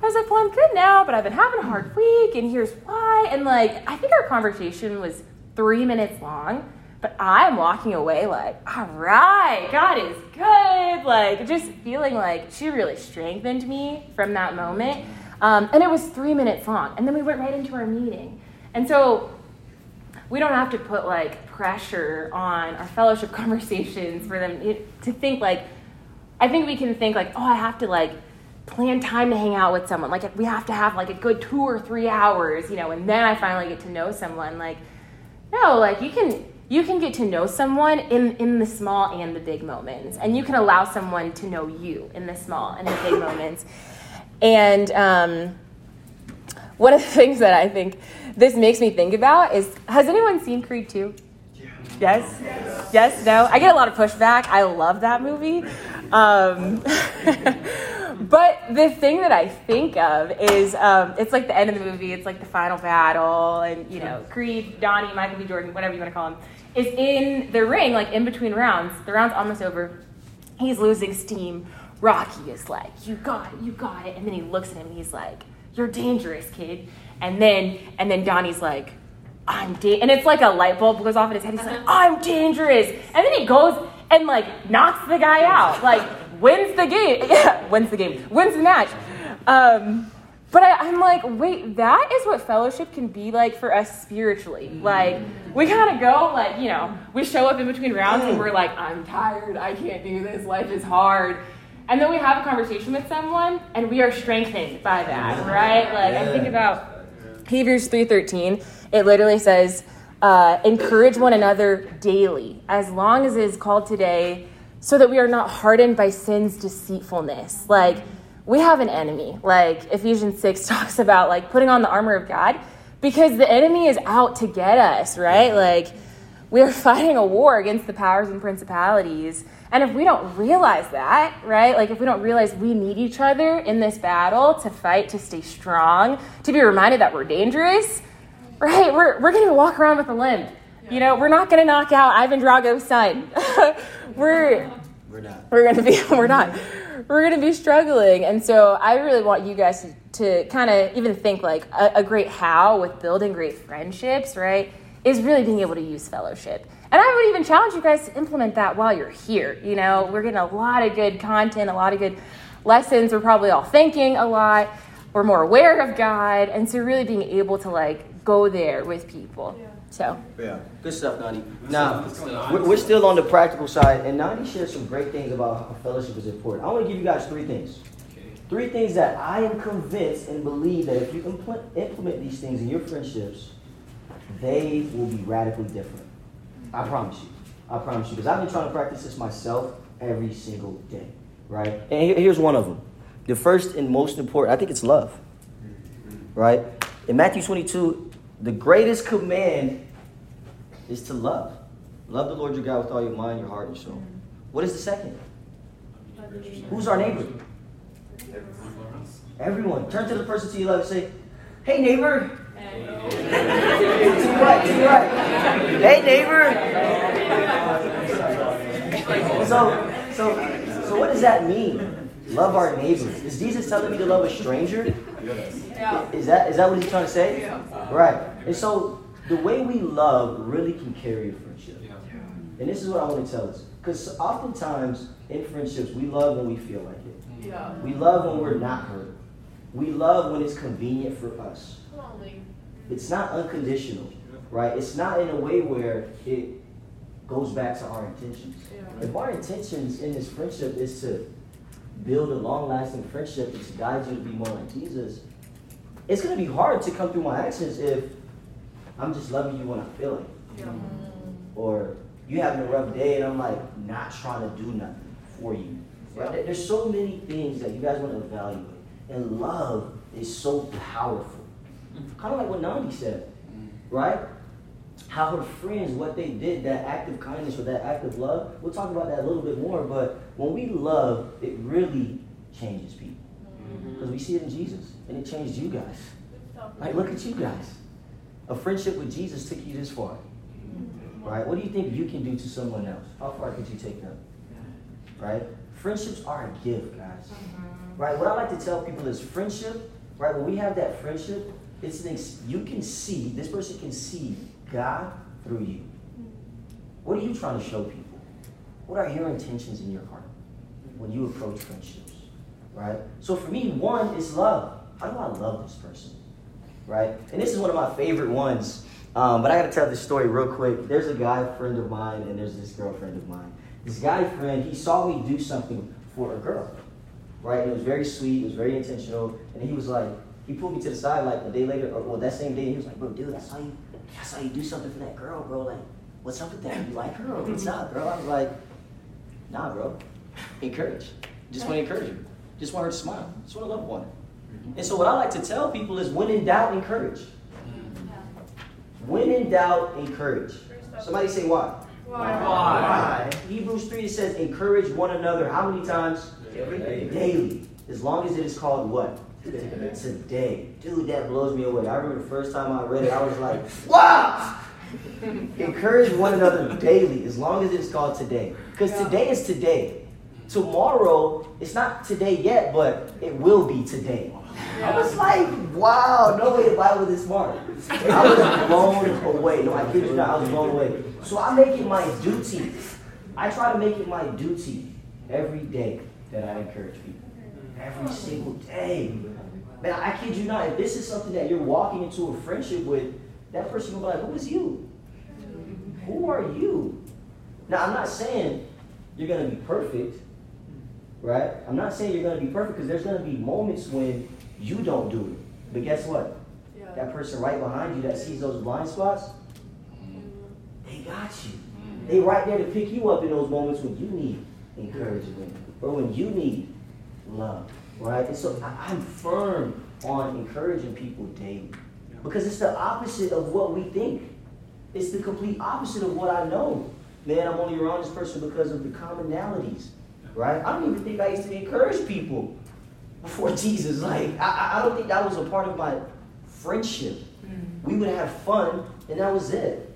i was like well i'm good now but i've been having a hard week and here's why. And like i think our conversation was three minutes long but i'm walking away like all right god is good like just feeling like she really strengthened me from that moment. Um, and it was three minutes long and then we went right into our meeting. And so we don't have to put like pressure on our fellowship [LAUGHS] conversations for them to think like i think we can think like oh i have to like plan time to hang out with someone. Like we have to have like a good two or three hours you know and then i finally get to know someone. Like no like you can you can get to know someone in in the small and the big moments. And you can allow someone to know you in the small and the big moments. And um, one of the [LAUGHS] things that i think this makes me think about is has anyone seen creed 2 yes? Yes? No? I get a lot of pushback. I love that movie um, [LAUGHS] but the thing that I think of is um, it's like the end of the movie. It's like the final battle, and you know, Creed, Donnie, Michael B. Jordan, whatever you want to call him, is in the ring, like in between rounds. The round's almost over. He's losing steam. Rocky is like, "You got it, you got it," and then he looks at him and he's like, "You're dangerous, kid." And then and then Donnie's like, "I'm da-, and it's like a light bulb goes off in his head. He's like, "I'm dangerous," and then he goes and like knocks the guy out, like wins the game, [LAUGHS] yeah, wins the game, wins the match. Um, but I, I'm like, wait, that is what fellowship can be like for us spiritually. Like, we kind of go, like, you know, we show up in between rounds and we're like, I'm tired, I can't do this, life is hard. And then we have a conversation with someone and we are strengthened by that, right? Like, I think about Hebrews 3.13, it literally says, uh, encourage one another daily, as long as it is called today, so that we are not hardened by sin's deceitfulness. Like, we have an enemy. Like, Ephesians 6 [LAUGHS] talks about, like, putting on the armor of God, because the enemy is out to get us, right? Like, we are [LAUGHS] fighting a war against the powers and principalities. And if we don't realize that, right? Like, if we don't realize we need each other in this battle to fight, to stay strong, to be reminded that we're dangerous, right? We're, we're going to walk around with a limp. You know, we're not going to knock out Ivan Drago's son. [LAUGHS] we're We're not. we're going to be [LAUGHS] we're not. We're going to be struggling. And so I really want you guys to, to kind of even think like a, a great how with building great friendships, right? Is really being able to use fellowship. And I would even challenge you guys to implement that while you're here. You know, we're getting a lot of good content, a lot of good lessons. We're probably all thinking a lot. We're more aware of God. And so really being able to like go there with people. So Yeah, good stuff, Nandi. Now, we're, we're still on the practical side, and Nandi shared some great things about how fellowship is important. I want to give you guys three things. Three things that I am convinced and believe that if you implement, implement these things in your friendships, they will be radically different. I promise you. I promise you. Because I've been trying to practice this myself every single day, right? And here's one of them. The first and most important, I think it's love, right? In Matthew 22, the greatest command is to love. Love the Lord your God with all your mind, your heart, and soul. What is the second? Who's our neighbor? Everyone. Turn to the person to your left and say, Hey, neighbor. to your right, to your right. Hey, neighbor. So, so, so, what does that mean? Love our neighbors. Is Jesus telling me to love a stranger? Is that is that what he's trying to say? Right. And so the way we love really can carry a friendship. And this is what I want to tell us. Because oftentimes in friendships, we love when we feel like it. Yeah. We love when we're not hurt. We love when it's convenient for us. It's not unconditional, right? It's not in a way where it goes back to our intentions. Yeah. If our intentions in this friendship is to build a long lasting friendship and to guide you to be more like Jesus, it's going to be hard to come through my actions if I'm just loving you when I feel it. Or you having a rough day and I'm like not trying to do nothing for you. Right? There- There's so many things that you guys want to evaluate. And love is so powerful. Mm-hmm. Kind of like what Nandi said, mm-hmm. right? How her friends, what they did, that act of kindness or that act of love. We'll talk about that a little bit more, but when we love, it really changes people. Mm-hmm. Because we see it in Jesus, and it changed you guys. Like, look at you guys. A friendship with Jesus took you this far. Mm-hmm. Right? What do you think you can do to someone else? How far could you take them? Right? Friendships are a gift, guys. Mm-hmm. Right? What I like to tell people is friendship, right? When we have that friendship, it's an ex- you can see, this person can see God through you. What are you trying to show people? What are your intentions in your heart when you approach friendships? Right? So for me, one is love. How do I love this person? Right? And this is one of my favorite ones. Um, but I got to tell this story real quick. There's a guy friend of mine, and there's this girlfriend of mine. This guy friend, he saw me do something for a girl, right? It was very sweet, it was very intentional, and he was like, he pulled me to the side like a day later, or well, that same day, he was like, bro, dude, I saw you, I saw you do something for that girl, bro. Like, what's up with that? You like her? Or what's up, bro? I was like, nah, bro. Encourage. Just want to encourage her. Just want her to smile. Just want to love one. Mm-hmm. And so what I like to tell people is, when in doubt, encourage. When in doubt, encourage. Somebody say why. Why? Why? Hebrews 3 says, encourage one another. How many times? Daily. Daily. as long as it is called what? Today. Dude, that blows me away. I remember the first time I read it, I was like, [LAUGHS] wow! Encourage one another daily, as long as it is called today. Because today is today. Tomorrow, it's not today yet, but it will be today. I was like, wow, no way the Bible is smart. I was blown away. No, I kid you not, I was blown away. So I make it my duty. I try to make it my duty every day that I encourage people. Every single day. Man, I kid you not, if this is something that you're walking into a friendship with, that person will be like, who is you? Who are you? Now, I'm not saying you're going to be perfect, right? I'm not saying you're going to be perfect because there's going to be moments when you don't do it. But guess what? Yeah. That person right behind you that sees those blind spots, they got you. Mm-hmm. They right there to pick you up in those moments when you need encouragement or when you need love, right? And so I, I'm firm on encouraging people daily because it's the opposite of what we think. It's the complete opposite of what I know. Man, I'm only around this person because of the commonalities, right? I don't even think I used to encourage people before [LAUGHS] Jesus. Like, I, I don't think that was a part of my friendship. Mm. We would have fun, and that was it.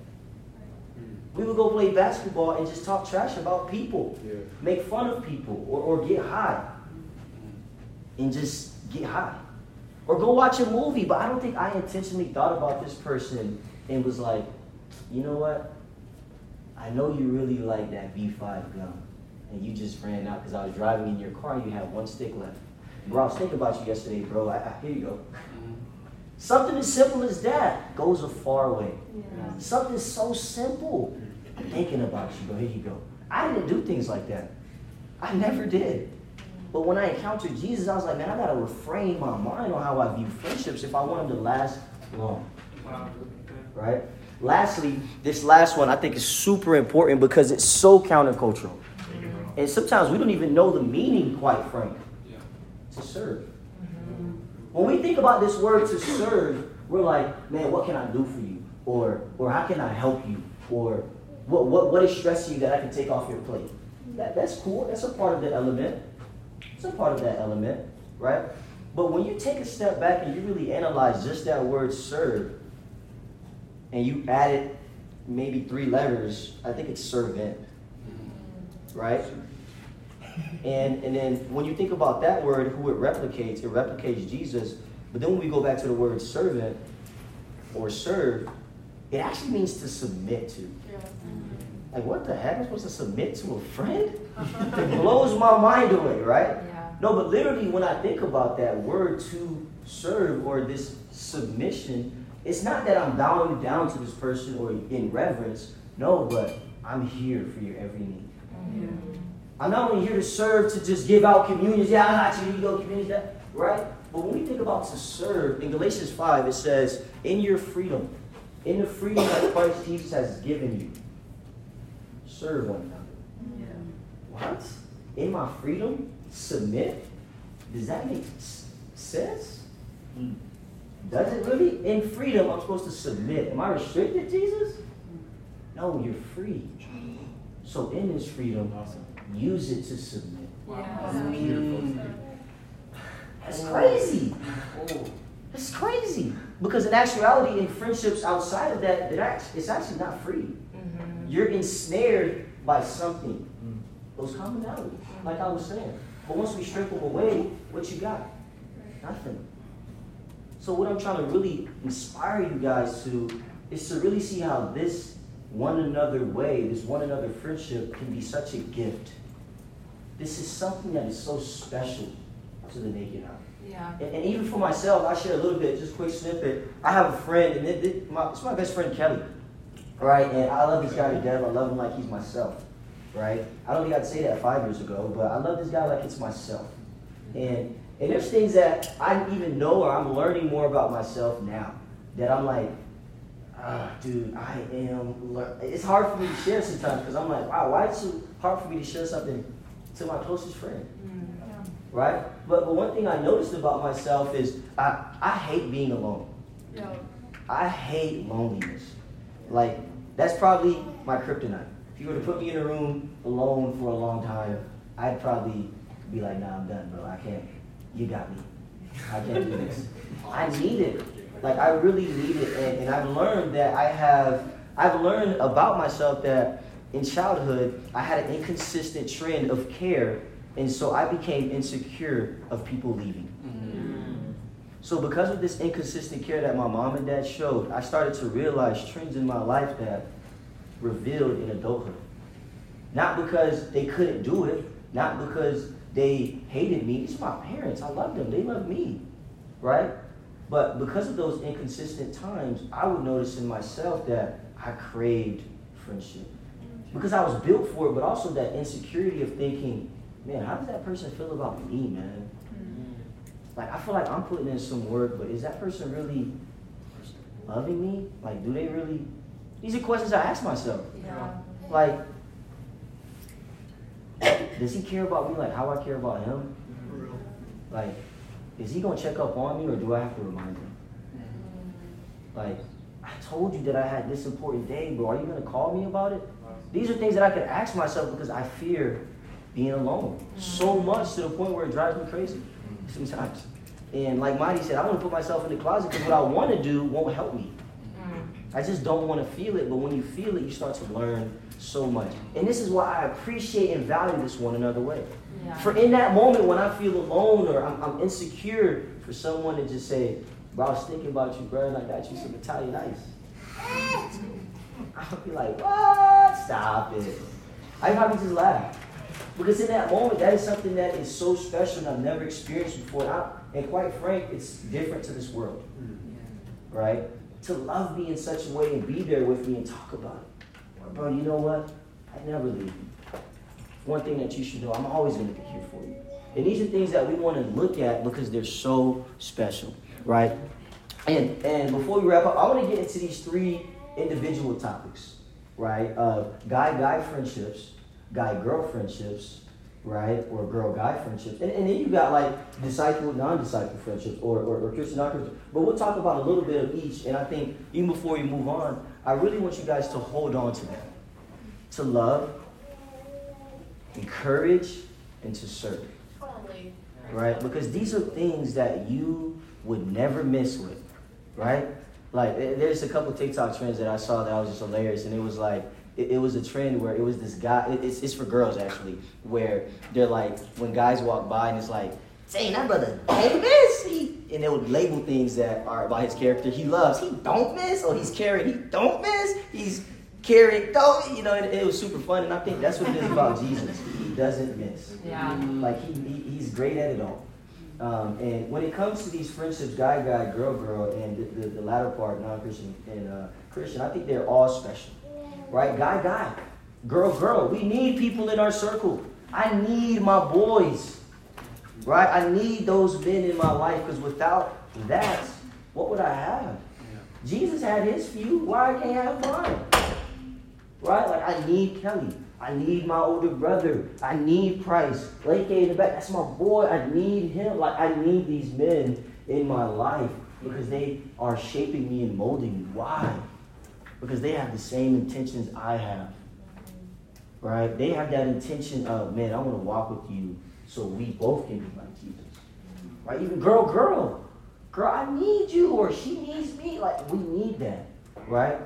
We would go play basketball and just talk trash about people, Yeah. make fun of people, or, or get high. And just get high. Or go watch a movie, but I don't think I intentionally thought about this person and was like, you know what? I know you really like that V5 gun. And you just ran out because I was driving in your car and you had one stick left. Bro, I was thinking about you yesterday, bro. I, I, here you go. Something as simple as that goes a far way. Something so simple. I'm thinking about you, bro. Here you go. I didn't do things like that. I never did. But when I encountered Jesus, I was like, man, I gotta refrain my mind on how I view friendships if I want them to last long. Right? Lastly, this last one I think is super important because it's so countercultural. And sometimes we don't even know the meaning, quite frankly. To serve. When we think about this word to serve, we're like, man, what can I do for you? Or or how can I help you? Or what what, what is stressing you that I can take off your plate? That, that's cool. That's a part of the element. It's a part of that element, right? But when you take a step back and you really analyze just that word serve, and you add it maybe three letters, I think it's servant, right? And and then when you think about that word, who it replicates, it replicates Jesus. But then when we go back to the word servant or serve, it actually means to submit to. Like what the heck? I'm supposed to submit to a friend? [LAUGHS] it blows my mind away, right? Yeah. No, but literally when I think about that word to serve or this submission, it's not that I'm bowing down to this person or in reverence. No, but I'm here for your every need. I'm not only here to serve to just give out communions. Yeah, I got you. You go communions, that right? But when we think about to serve in Galatians five, it says, "In your freedom, in the freedom that Christ Jesus has given you, serve one another." What? In my freedom, submit? Does that make s- sense? Does it really? In freedom, I'm supposed to submit. Am I restricted, Jesus? No, you're free. So in this freedom, use it to submit. Mm. That's crazy. That's crazy. Because in actuality, in friendships outside of that, it act- it's actually not free. Mm-hmm. You're ensnared by something. Those commonalities, like I was saying. But once we strip them away, what you got? Nothing. So what I'm trying to really inspire you guys to is to really see how this one another way, this one another friendship can be such a gift. This is something that is so special to the naked eye. Yeah. And, and even for myself, I share a little bit, just quick snippet. I have a friend, and it, it, my, it's my best friend Kelly, right? And I love this guy to death. I love him like he's myself, right? I don't think I'd say that five years ago, but I love this guy like it's myself. And and there's things that I even know or I'm learning more about myself now that I'm like, ah, dude, I am. lear-" It's hard for me to share sometimes because I'm like, wow, why is it hard for me to share something to my closest friend? right? But, but one thing I noticed about myself is I, I hate being alone. I hate loneliness. Like, that's probably my kryptonite. If you were to put me in a room alone for a long time, I'd probably be like, nah, I'm done, bro. I can't. you got me. I can't do this. I need it. Like I really need it, and, and I've learned that I have. I've learned about myself that in childhood I had an inconsistent trend of care, and so I became insecure of people leaving. Mm-hmm. So because of this inconsistent care that my mom and dad showed, I started to realize trends in my life that revealed in adulthood. Not because they couldn't do it, not because they hated me. These are my parents. I love them. They love me. Right? But because of those inconsistent times, I would notice in myself that I craved friendship. Because I was built for it, but also that insecurity of thinking, man, how does that person feel about me, man? Like, I feel like I'm putting in some work, but is that person really loving me? Like, do they really? These are questions I ask myself. Yeah. Like, does he care about me like how I care about him? Like, is he gonna check up on me or do I have to remind him? Mm-hmm. Like, I told you that I had this important day, bro. Are you gonna call me about it? These are things that I could ask myself because I fear being alone so mm-hmm. much to the point where it drives me crazy mm-hmm. sometimes. And like Mighty said, I want to put myself in the closet because what I want to do won't help me. I just don't want to feel it, but when you feel it, you start to learn so much. And this is why I appreciate and value this one another way. Yeah. For in that moment when I feel alone or I'm, I'm insecure, for someone to just say, bro, I was thinking about you, bro, and I got you some Italian ice. I'll be like, what? Stop it. I probably just laugh. Because in that moment, that is something that is so special and I've never experienced before. And, I, and quite frank, it's different to this world. Mm. Right? To love me in such a way and be there with me and talk about it. Bro, you know what? I never leave you. One thing that you should know, I'm always going to be here for you. And these are things that we want to look at because they're so special, right? And and before we wrap up, I want to get into these three individual topics, right? Uh, of guy-guy friendships, guy-girl friendships, right? Or girl-guy friendships. And, and then you've got like disciple, non-disciple friendships or, or, or Christian, non-Christian. But we'll talk about a little bit of each. And I think even before we move on, I really want you guys to hold on to that. To love, encourage, and to serve. Right? Because these are things that you would never miss with. Right? Like, there's a couple TikTok trends that I saw that I was just hilarious. And it was like, it, it was a trend where it was this guy, it, it's, it's for girls actually, where they're like, when guys walk by and it's like, saying that brother can't miss. He, and they would label things that are about his character. He loves, he don't miss, or he's caring, he don't miss. He's caring, don't, you know, and it was super fun. And I think that's what it is about [LAUGHS] Jesus. He doesn't miss. Yeah. Like he, he he's great at it all. Um, and when it comes to these friendships, guy, guy, girl, girl, and the, the, the latter part, non-Christian and uh, Christian, I think they're all special, right? Guy, guy, girl, girl. We need people in our circle. I need my boys, right? I need those men in my life because without that, what would I have? Jesus had his few. Why I can't have mine? Right? Like I need Kelly. I need my older brother. I need Price. Lake in the back. That's my boy. I need him. Like I need these men in my life because they are shaping me and molding me. Why? Because they have the same intentions I have. Right? They have that intention of, man, I want to walk with you so we both can be like Jesus. Right? Even girl, girl. Girl, I need you or she needs me. Like we need that. Right?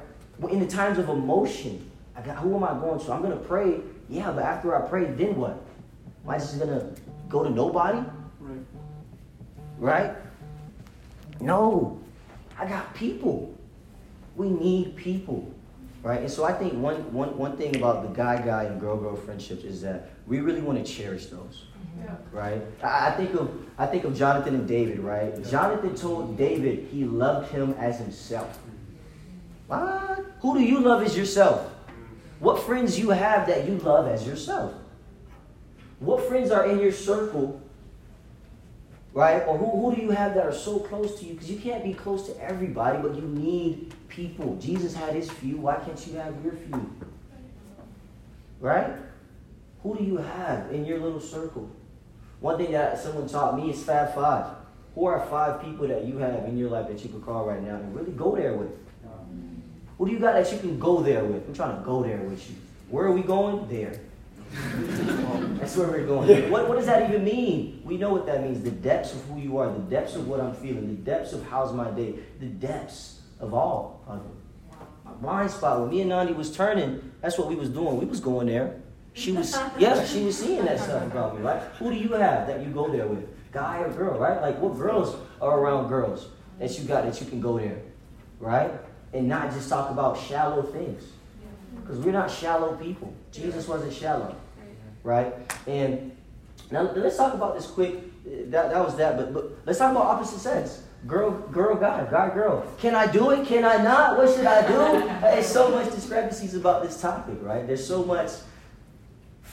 In the times of emotion, I got, who am I going to? I'm going to pray. Yeah, but after I pray, then what? Am I just going to go to nobody? Right. Right? No. I got people. We need people. Right? And so I think one, one, one thing about the guy guy and girl girl friendships is that we really want to cherish those. Yeah. Right? I, I think of I think of Jonathan and David, right? Jonathan told David he loved him as himself. What? Who do you love as yourself? What friends you have that you love as yourself? What friends are in your circle, right? Or who, who do you have that are so close to you? Because you can't be close to everybody, but you need people. Jesus had his few. Why can't you have your few? Right? Who do you have in your little circle? One thing that someone taught me is Fab Five. Who are five people that you have in your life that you could call right now and really go there with? Who do you got that you can go there with? I'm trying to go there with you. Where are we going? There. That's where we're going. What, what does that even mean? We know what that means. The depths of who you are, the depths of what I'm feeling, the depths of how's my day, the depths of all of it. My blind spot, when me and Nandi was turning, that's what we was doing. We was going there. She was, yeah, she was seeing that stuff about me, right? Who do you have that you go there with? Guy or girl, right? Like what girls are around girls that you got that you can go there, right? And not just talk about shallow things. Because we're not shallow people. Jesus wasn't shallow, right? And now let's talk about this quick. That, that was that, but, but let's talk about opposite sex. Girl, girl, guy, guy, girl. Can I do it? Can I not? What should I do? [LAUGHS] There's so much discrepancies about this topic, right? There's so much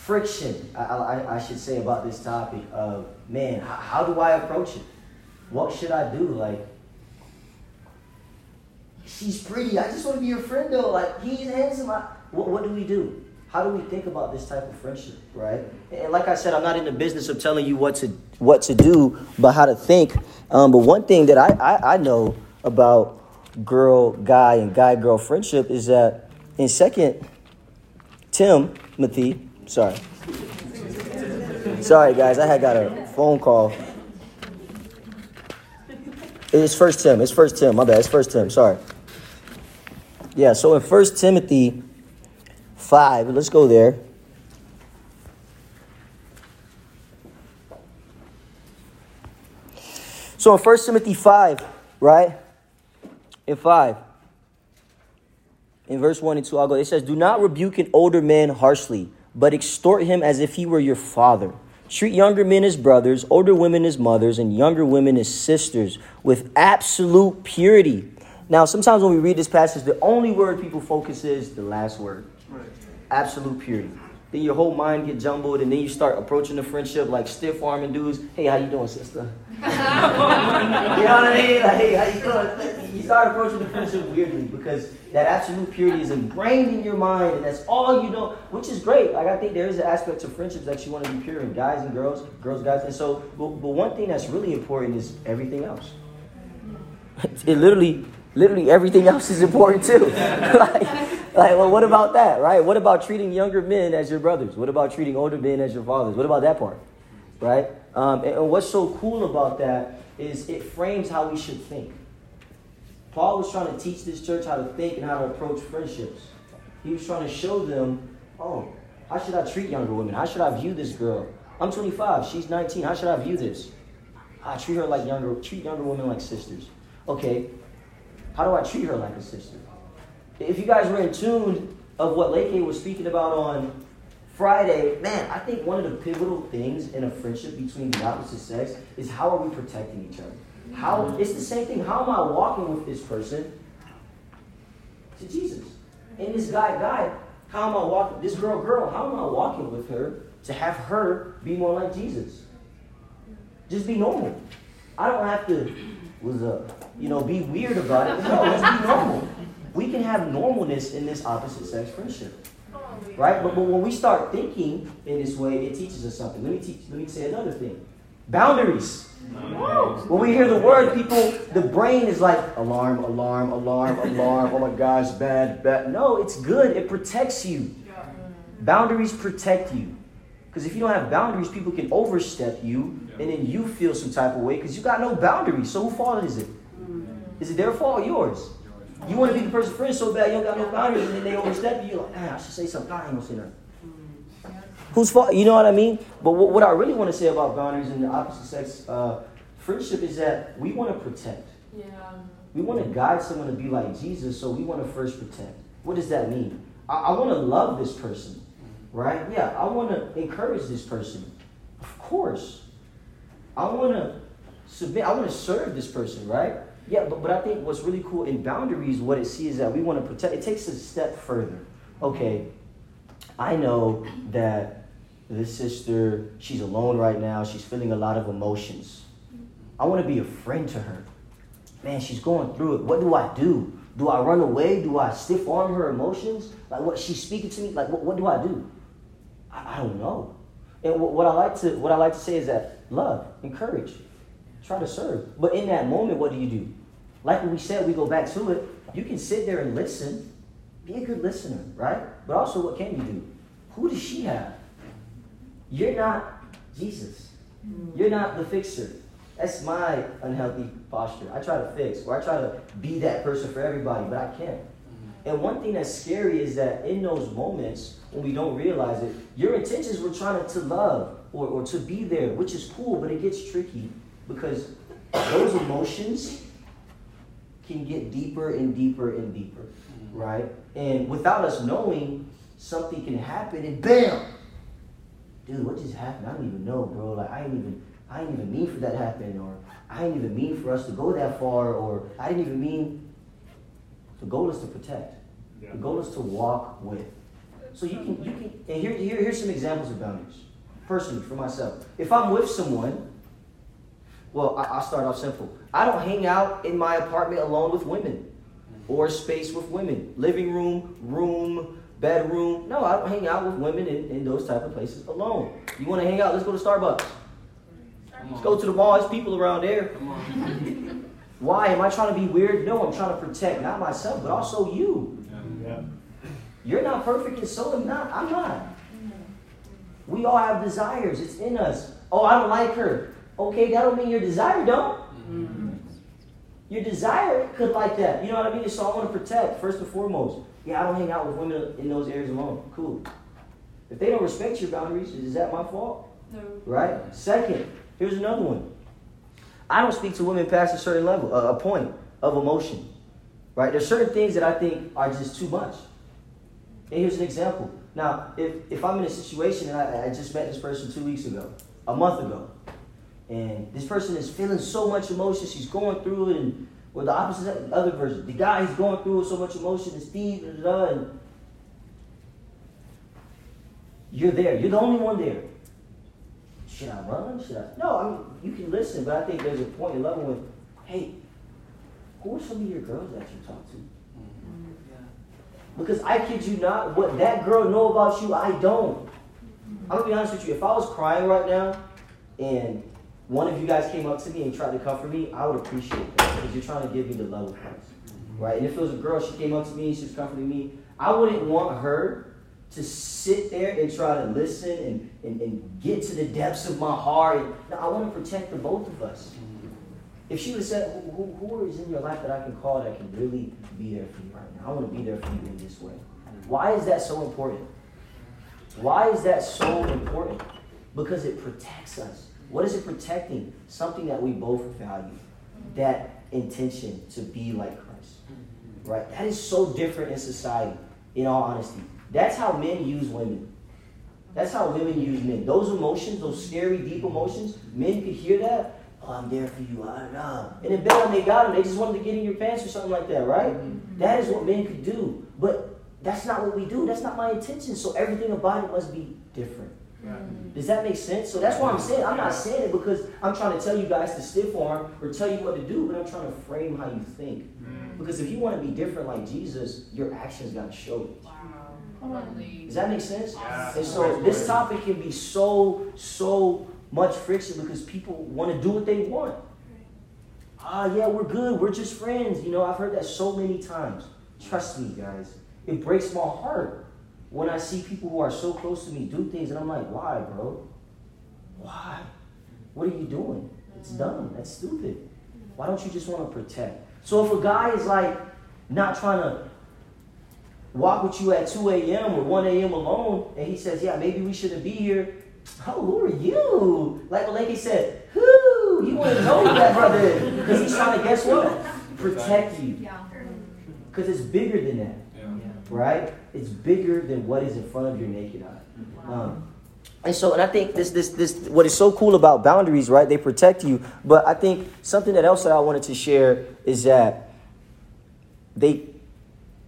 friction, I, I, I should say, about this topic of, man, how, how do I approach it? What should I do? Like, she's pretty. I just want to be your friend, though. Like, he's handsome. I, what, what do we do? How do we think about this type of friendship, right? And like I said, I'm not in the business of telling you what to what to do, but how to think. Um, but one thing that I, I, I know about girl guy and guy girl friendship is that in Second Timothy, sorry, sorry guys, I had got a phone call. It's First Tim. It's First Tim. My bad. It's First Tim. Sorry. Yeah. So in First Timothy 5. Let's go there. So in 1 Timothy 5, right? In 5, in verse 1 and 2, I'll go. It says, Do not rebuke an older man harshly, but extort him as if he were your father. Treat younger men as brothers, older women as mothers, and younger women as sisters with absolute purity. Now, sometimes when we read this passage, the only word people focus is the last word absolute purity. Then your whole mind get jumbled, and then you start approaching the friendship like stiff arming dudes. Hey, how you doing, sister? [LAUGHS] you know what I mean? Like, hey, how you doing? You start approaching the friendship weirdly because that absolute purity is ingrained in your mind, and that's all you know, which is great. Like I think there is an aspect to friendships that you want to be pure in guys and girls, girls, guys. And so, but, but one thing that's really important is everything else. [LAUGHS] It literally, literally everything else is important too. [LAUGHS] like, like, well, what about that, right? What about treating younger men as your brothers? What about treating older men as your fathers? What about that part, right? Um, and, and what's so cool about that is it frames how we should think. Paul was trying to teach this church how to think and how to approach friendships. He was trying to show them, oh, how should I treat younger women? How should I view this girl? I'm 25, she's 19. How should I view this? I treat her like younger, treat younger women like sisters. Okay, how do I treat her like a sister? If you guys were in tune of what Leke was speaking about on Friday, man, I think one of the pivotal things in a friendship between the opposite sex is how are we protecting each other? How it's the same thing. How am I walking with this person to Jesus? And this guy, guy, how am I walking? This girl, girl, how am I walking with her to have her be more like Jesus? Just be normal. I don't have to was uh, you know, be weird about it. No, let's be normal. We can have normalness in this opposite sex friendship. Right? But, but when we start thinking in this way, it teaches us something. Let me teach let me say another thing. Boundaries. When we hear the word, people, the brain is like alarm, alarm, alarm, alarm. Oh my gosh, bad, bad. No, it's good. It protects you. Boundaries protect you. Because if you don't have boundaries, people can overstep you, and then you feel some type of way because you got no boundaries. So whose fault is it? Is it their fault or yours? You want to be the person's friend so bad you don't got no boundaries, and then they overstep you. You're like, ah, I should say something. I ain't gonna say nothing. Whose fault? You know what I mean? But what, what I really want to say about boundaries and the opposite sex uh, friendship is that we want to protect. Yeah. We want to guide someone to be like Jesus, so we want to first protect. What does that mean? I, I want to love this person, right? Yeah, I want to encourage this person. Of course. I want to submit, I want to serve this person, right? Yeah, but, but I think what's really cool in boundaries, what it sees that we want to protect, it takes a step further. Okay, I know that this sister, she's alone right now, she's feeling a lot of emotions. I want to be a friend to her. Man, she's going through it. What do I do? Do I run away? Do I stiff arm her emotions? Like what she's speaking to me? Like what, what do I do? I, I don't know. And what, what I like to what I like to say is that love, encourage, try to serve. But in that moment, what do you do? Like we said, we go back to it. You can sit there and listen. Be a good listener, right? But also, what can you do? Who does she have? you're not Jesus. You're not the fixer. That's my unhealthy posture. I try to fix, or I try to be that person for everybody, but I can't. And one thing that's scary is that in those moments, when we don't realize it, your intentions were trying to love or, or to be there, which is cool, but it gets tricky because those emotions can get deeper and deeper and deeper, mm-hmm. right? And without us knowing, something can happen and bam! Dude, what just happened? I don't even know, bro. Like I didn't even I didn't even mean for that to happen, or I didn't even mean for us to go that far, or I didn't even mean the goal is to protect. Yeah. The goal is to walk with. So you can you can and here, here here's some examples of boundaries. Personally, for myself. If I'm with someone, well, I, I'll start off simple. I don't hang out in my apartment alone with women or space with women. Living room, room, bedroom. No, I don't hang out with women in, in those type of places alone. You want to hang out? Let's go to Starbucks. Let's go to the mall. There's people around there. [LAUGHS] Why? Am I trying to be weird? No, I'm trying to protect not myself, but also you. Yeah. You're not perfect, and so am not. I'm not. We all have desires. It's in us. Oh, I don't like her. Okay, that don't mean your desire don't. Mm-hmm. Your desire could like that. You know what I mean? So I want to protect first and foremost. Yeah, I don't hang out with women in those areas alone. Cool. If they don't respect your boundaries, is that my fault? No. Right? Second, here's another one. I don't speak to women past a certain level, a, a point of emotion. Right? There's certain things that I think are just too much. And here's an example. Now, if, if I'm in a situation and I, I just met this person two weeks ago, a month ago, and this person is feeling so much emotion, she's going through it, and or the opposite other version, the guy is going through so much emotion, and Steve, and you're there. You're the only one there. Should I run? Should I? No, I mean you can listen, but I think there's a point in level with, hey, who are some of your girls that you talk to? Mm-hmm. Because I kid you not, what that girl know about you, I don't. I'm gonna be honest with you. If I was crying right now, and one of you guys came up to me and tried to comfort me, I would appreciate that because you're trying to give me the love of Christ, mm-hmm. right? And if it was a girl, she came up to me, and she was comforting me, I wouldn't want her to sit there and try to listen and, and, and get to the depths of my heart. And, no, I want to protect the both of us. Mm-hmm. If she would have said, who, who, who is in your life that I can call that can really be there for you right now? I want to be there for you in this way. Mm-hmm. Why is that so important? Why is that so important? Because it protects us. What is it protecting? Something that we both value. That intention to be like Christ. Mm-hmm. Right? That is so different in society, in all honesty. That's how men use women. That's how women use men. Those emotions, those scary, deep emotions, men could hear that. Oh, I'm there for you. I know. And then when they got them, they just wanted to get in your pants or something like that, right? Mm-hmm. That is what men could do. But that's not what we do. That's not my intention. So everything about it must be different. Does that make sense? So that's why I'm saying I'm not saying it because I'm trying to tell you guys to stiff arm or tell you what to do, but I'm trying to frame how you think. Because if you want to be different like Jesus, your actions got to show it. Does that make sense? Yeah. And so this topic can be so, so much friction because people want to do what they want. Ah, yeah, we're good. We're just friends. You know, I've heard that so many times. Trust me, guys. It breaks my heart when I see people who are so close to me do things, and I'm like, why, bro? Why? What are you doing? It's dumb. That's stupid. Why don't you just want to protect? So if a guy is like not trying to walk with you at 2 a.m. or 1 a.m. alone, and he says, yeah, maybe we shouldn't be here. Oh, who are you? Like Maleke said, who? You want to know who that brother is. Because he's trying to, guess what? Protect you. Because it's bigger than that. Right? It's bigger than what is in front of your naked eye. Um, and so, and I think this, this, this, what is so cool about boundaries, right? They protect you. But I think something that else that I wanted to share is that they,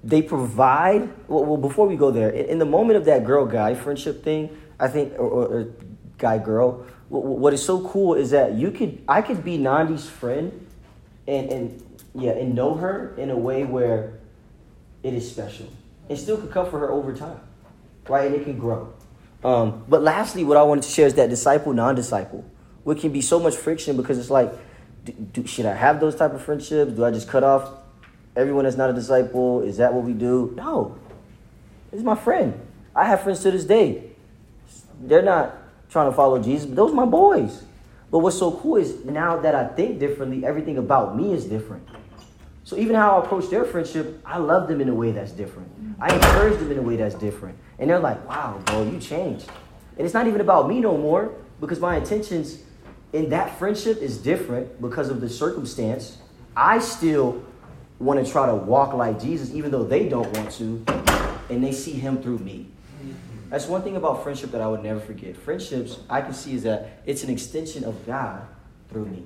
they provide. Well, well before we go there, in, in the moment of that girl guy friendship thing, I think, or, or, or guy girl, what, what is so cool is that you could, I could be Nandi's friend, and and yeah, and know her in a way where it is special, and still could come for her over time, right? And it can grow. Um, but lastly, what I wanted to share is that disciple, non-disciple, what can be so much friction because it's like, do, do, should I have those type of friendships? Do I just cut off everyone that's not a disciple? Is that what we do? No, it's my friend. I have friends to this day. They're not trying to follow Jesus. But those are my boys. But what's so cool is now that I think differently, everything about me is different. So even how I approach their friendship, I love them in a way that's different. I encourage them in a way that's different. And they're like, wow, bro, you changed. And it's not even about me no more because my intentions in that friendship is different because of the circumstance. I still want to try to walk like Jesus, even though they don't want to, and they see him through me. That's one thing about friendship that I would never forget. Friendships, I can see is that it's an extension of God through me.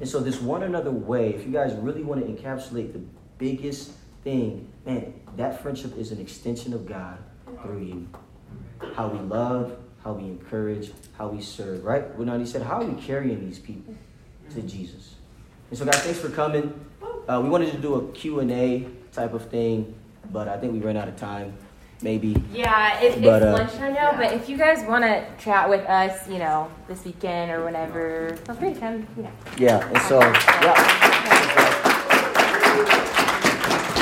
And so, this one another way, if you guys really want to encapsulate the biggest thing, man, that friendship is an extension of God through you. How we love, how we encourage, how we serve, right? When he said, how are we carrying these people to Jesus? And so, guys, thanks for coming. Uh, we wanted to do a Q&A type of thing, but I think we ran out of time maybe. Yeah, it, But, it's uh, lunchtime now, but if you guys want to chat with us, you know, this weekend or whenever, feel free to come, you know. Yeah, and so, yeah.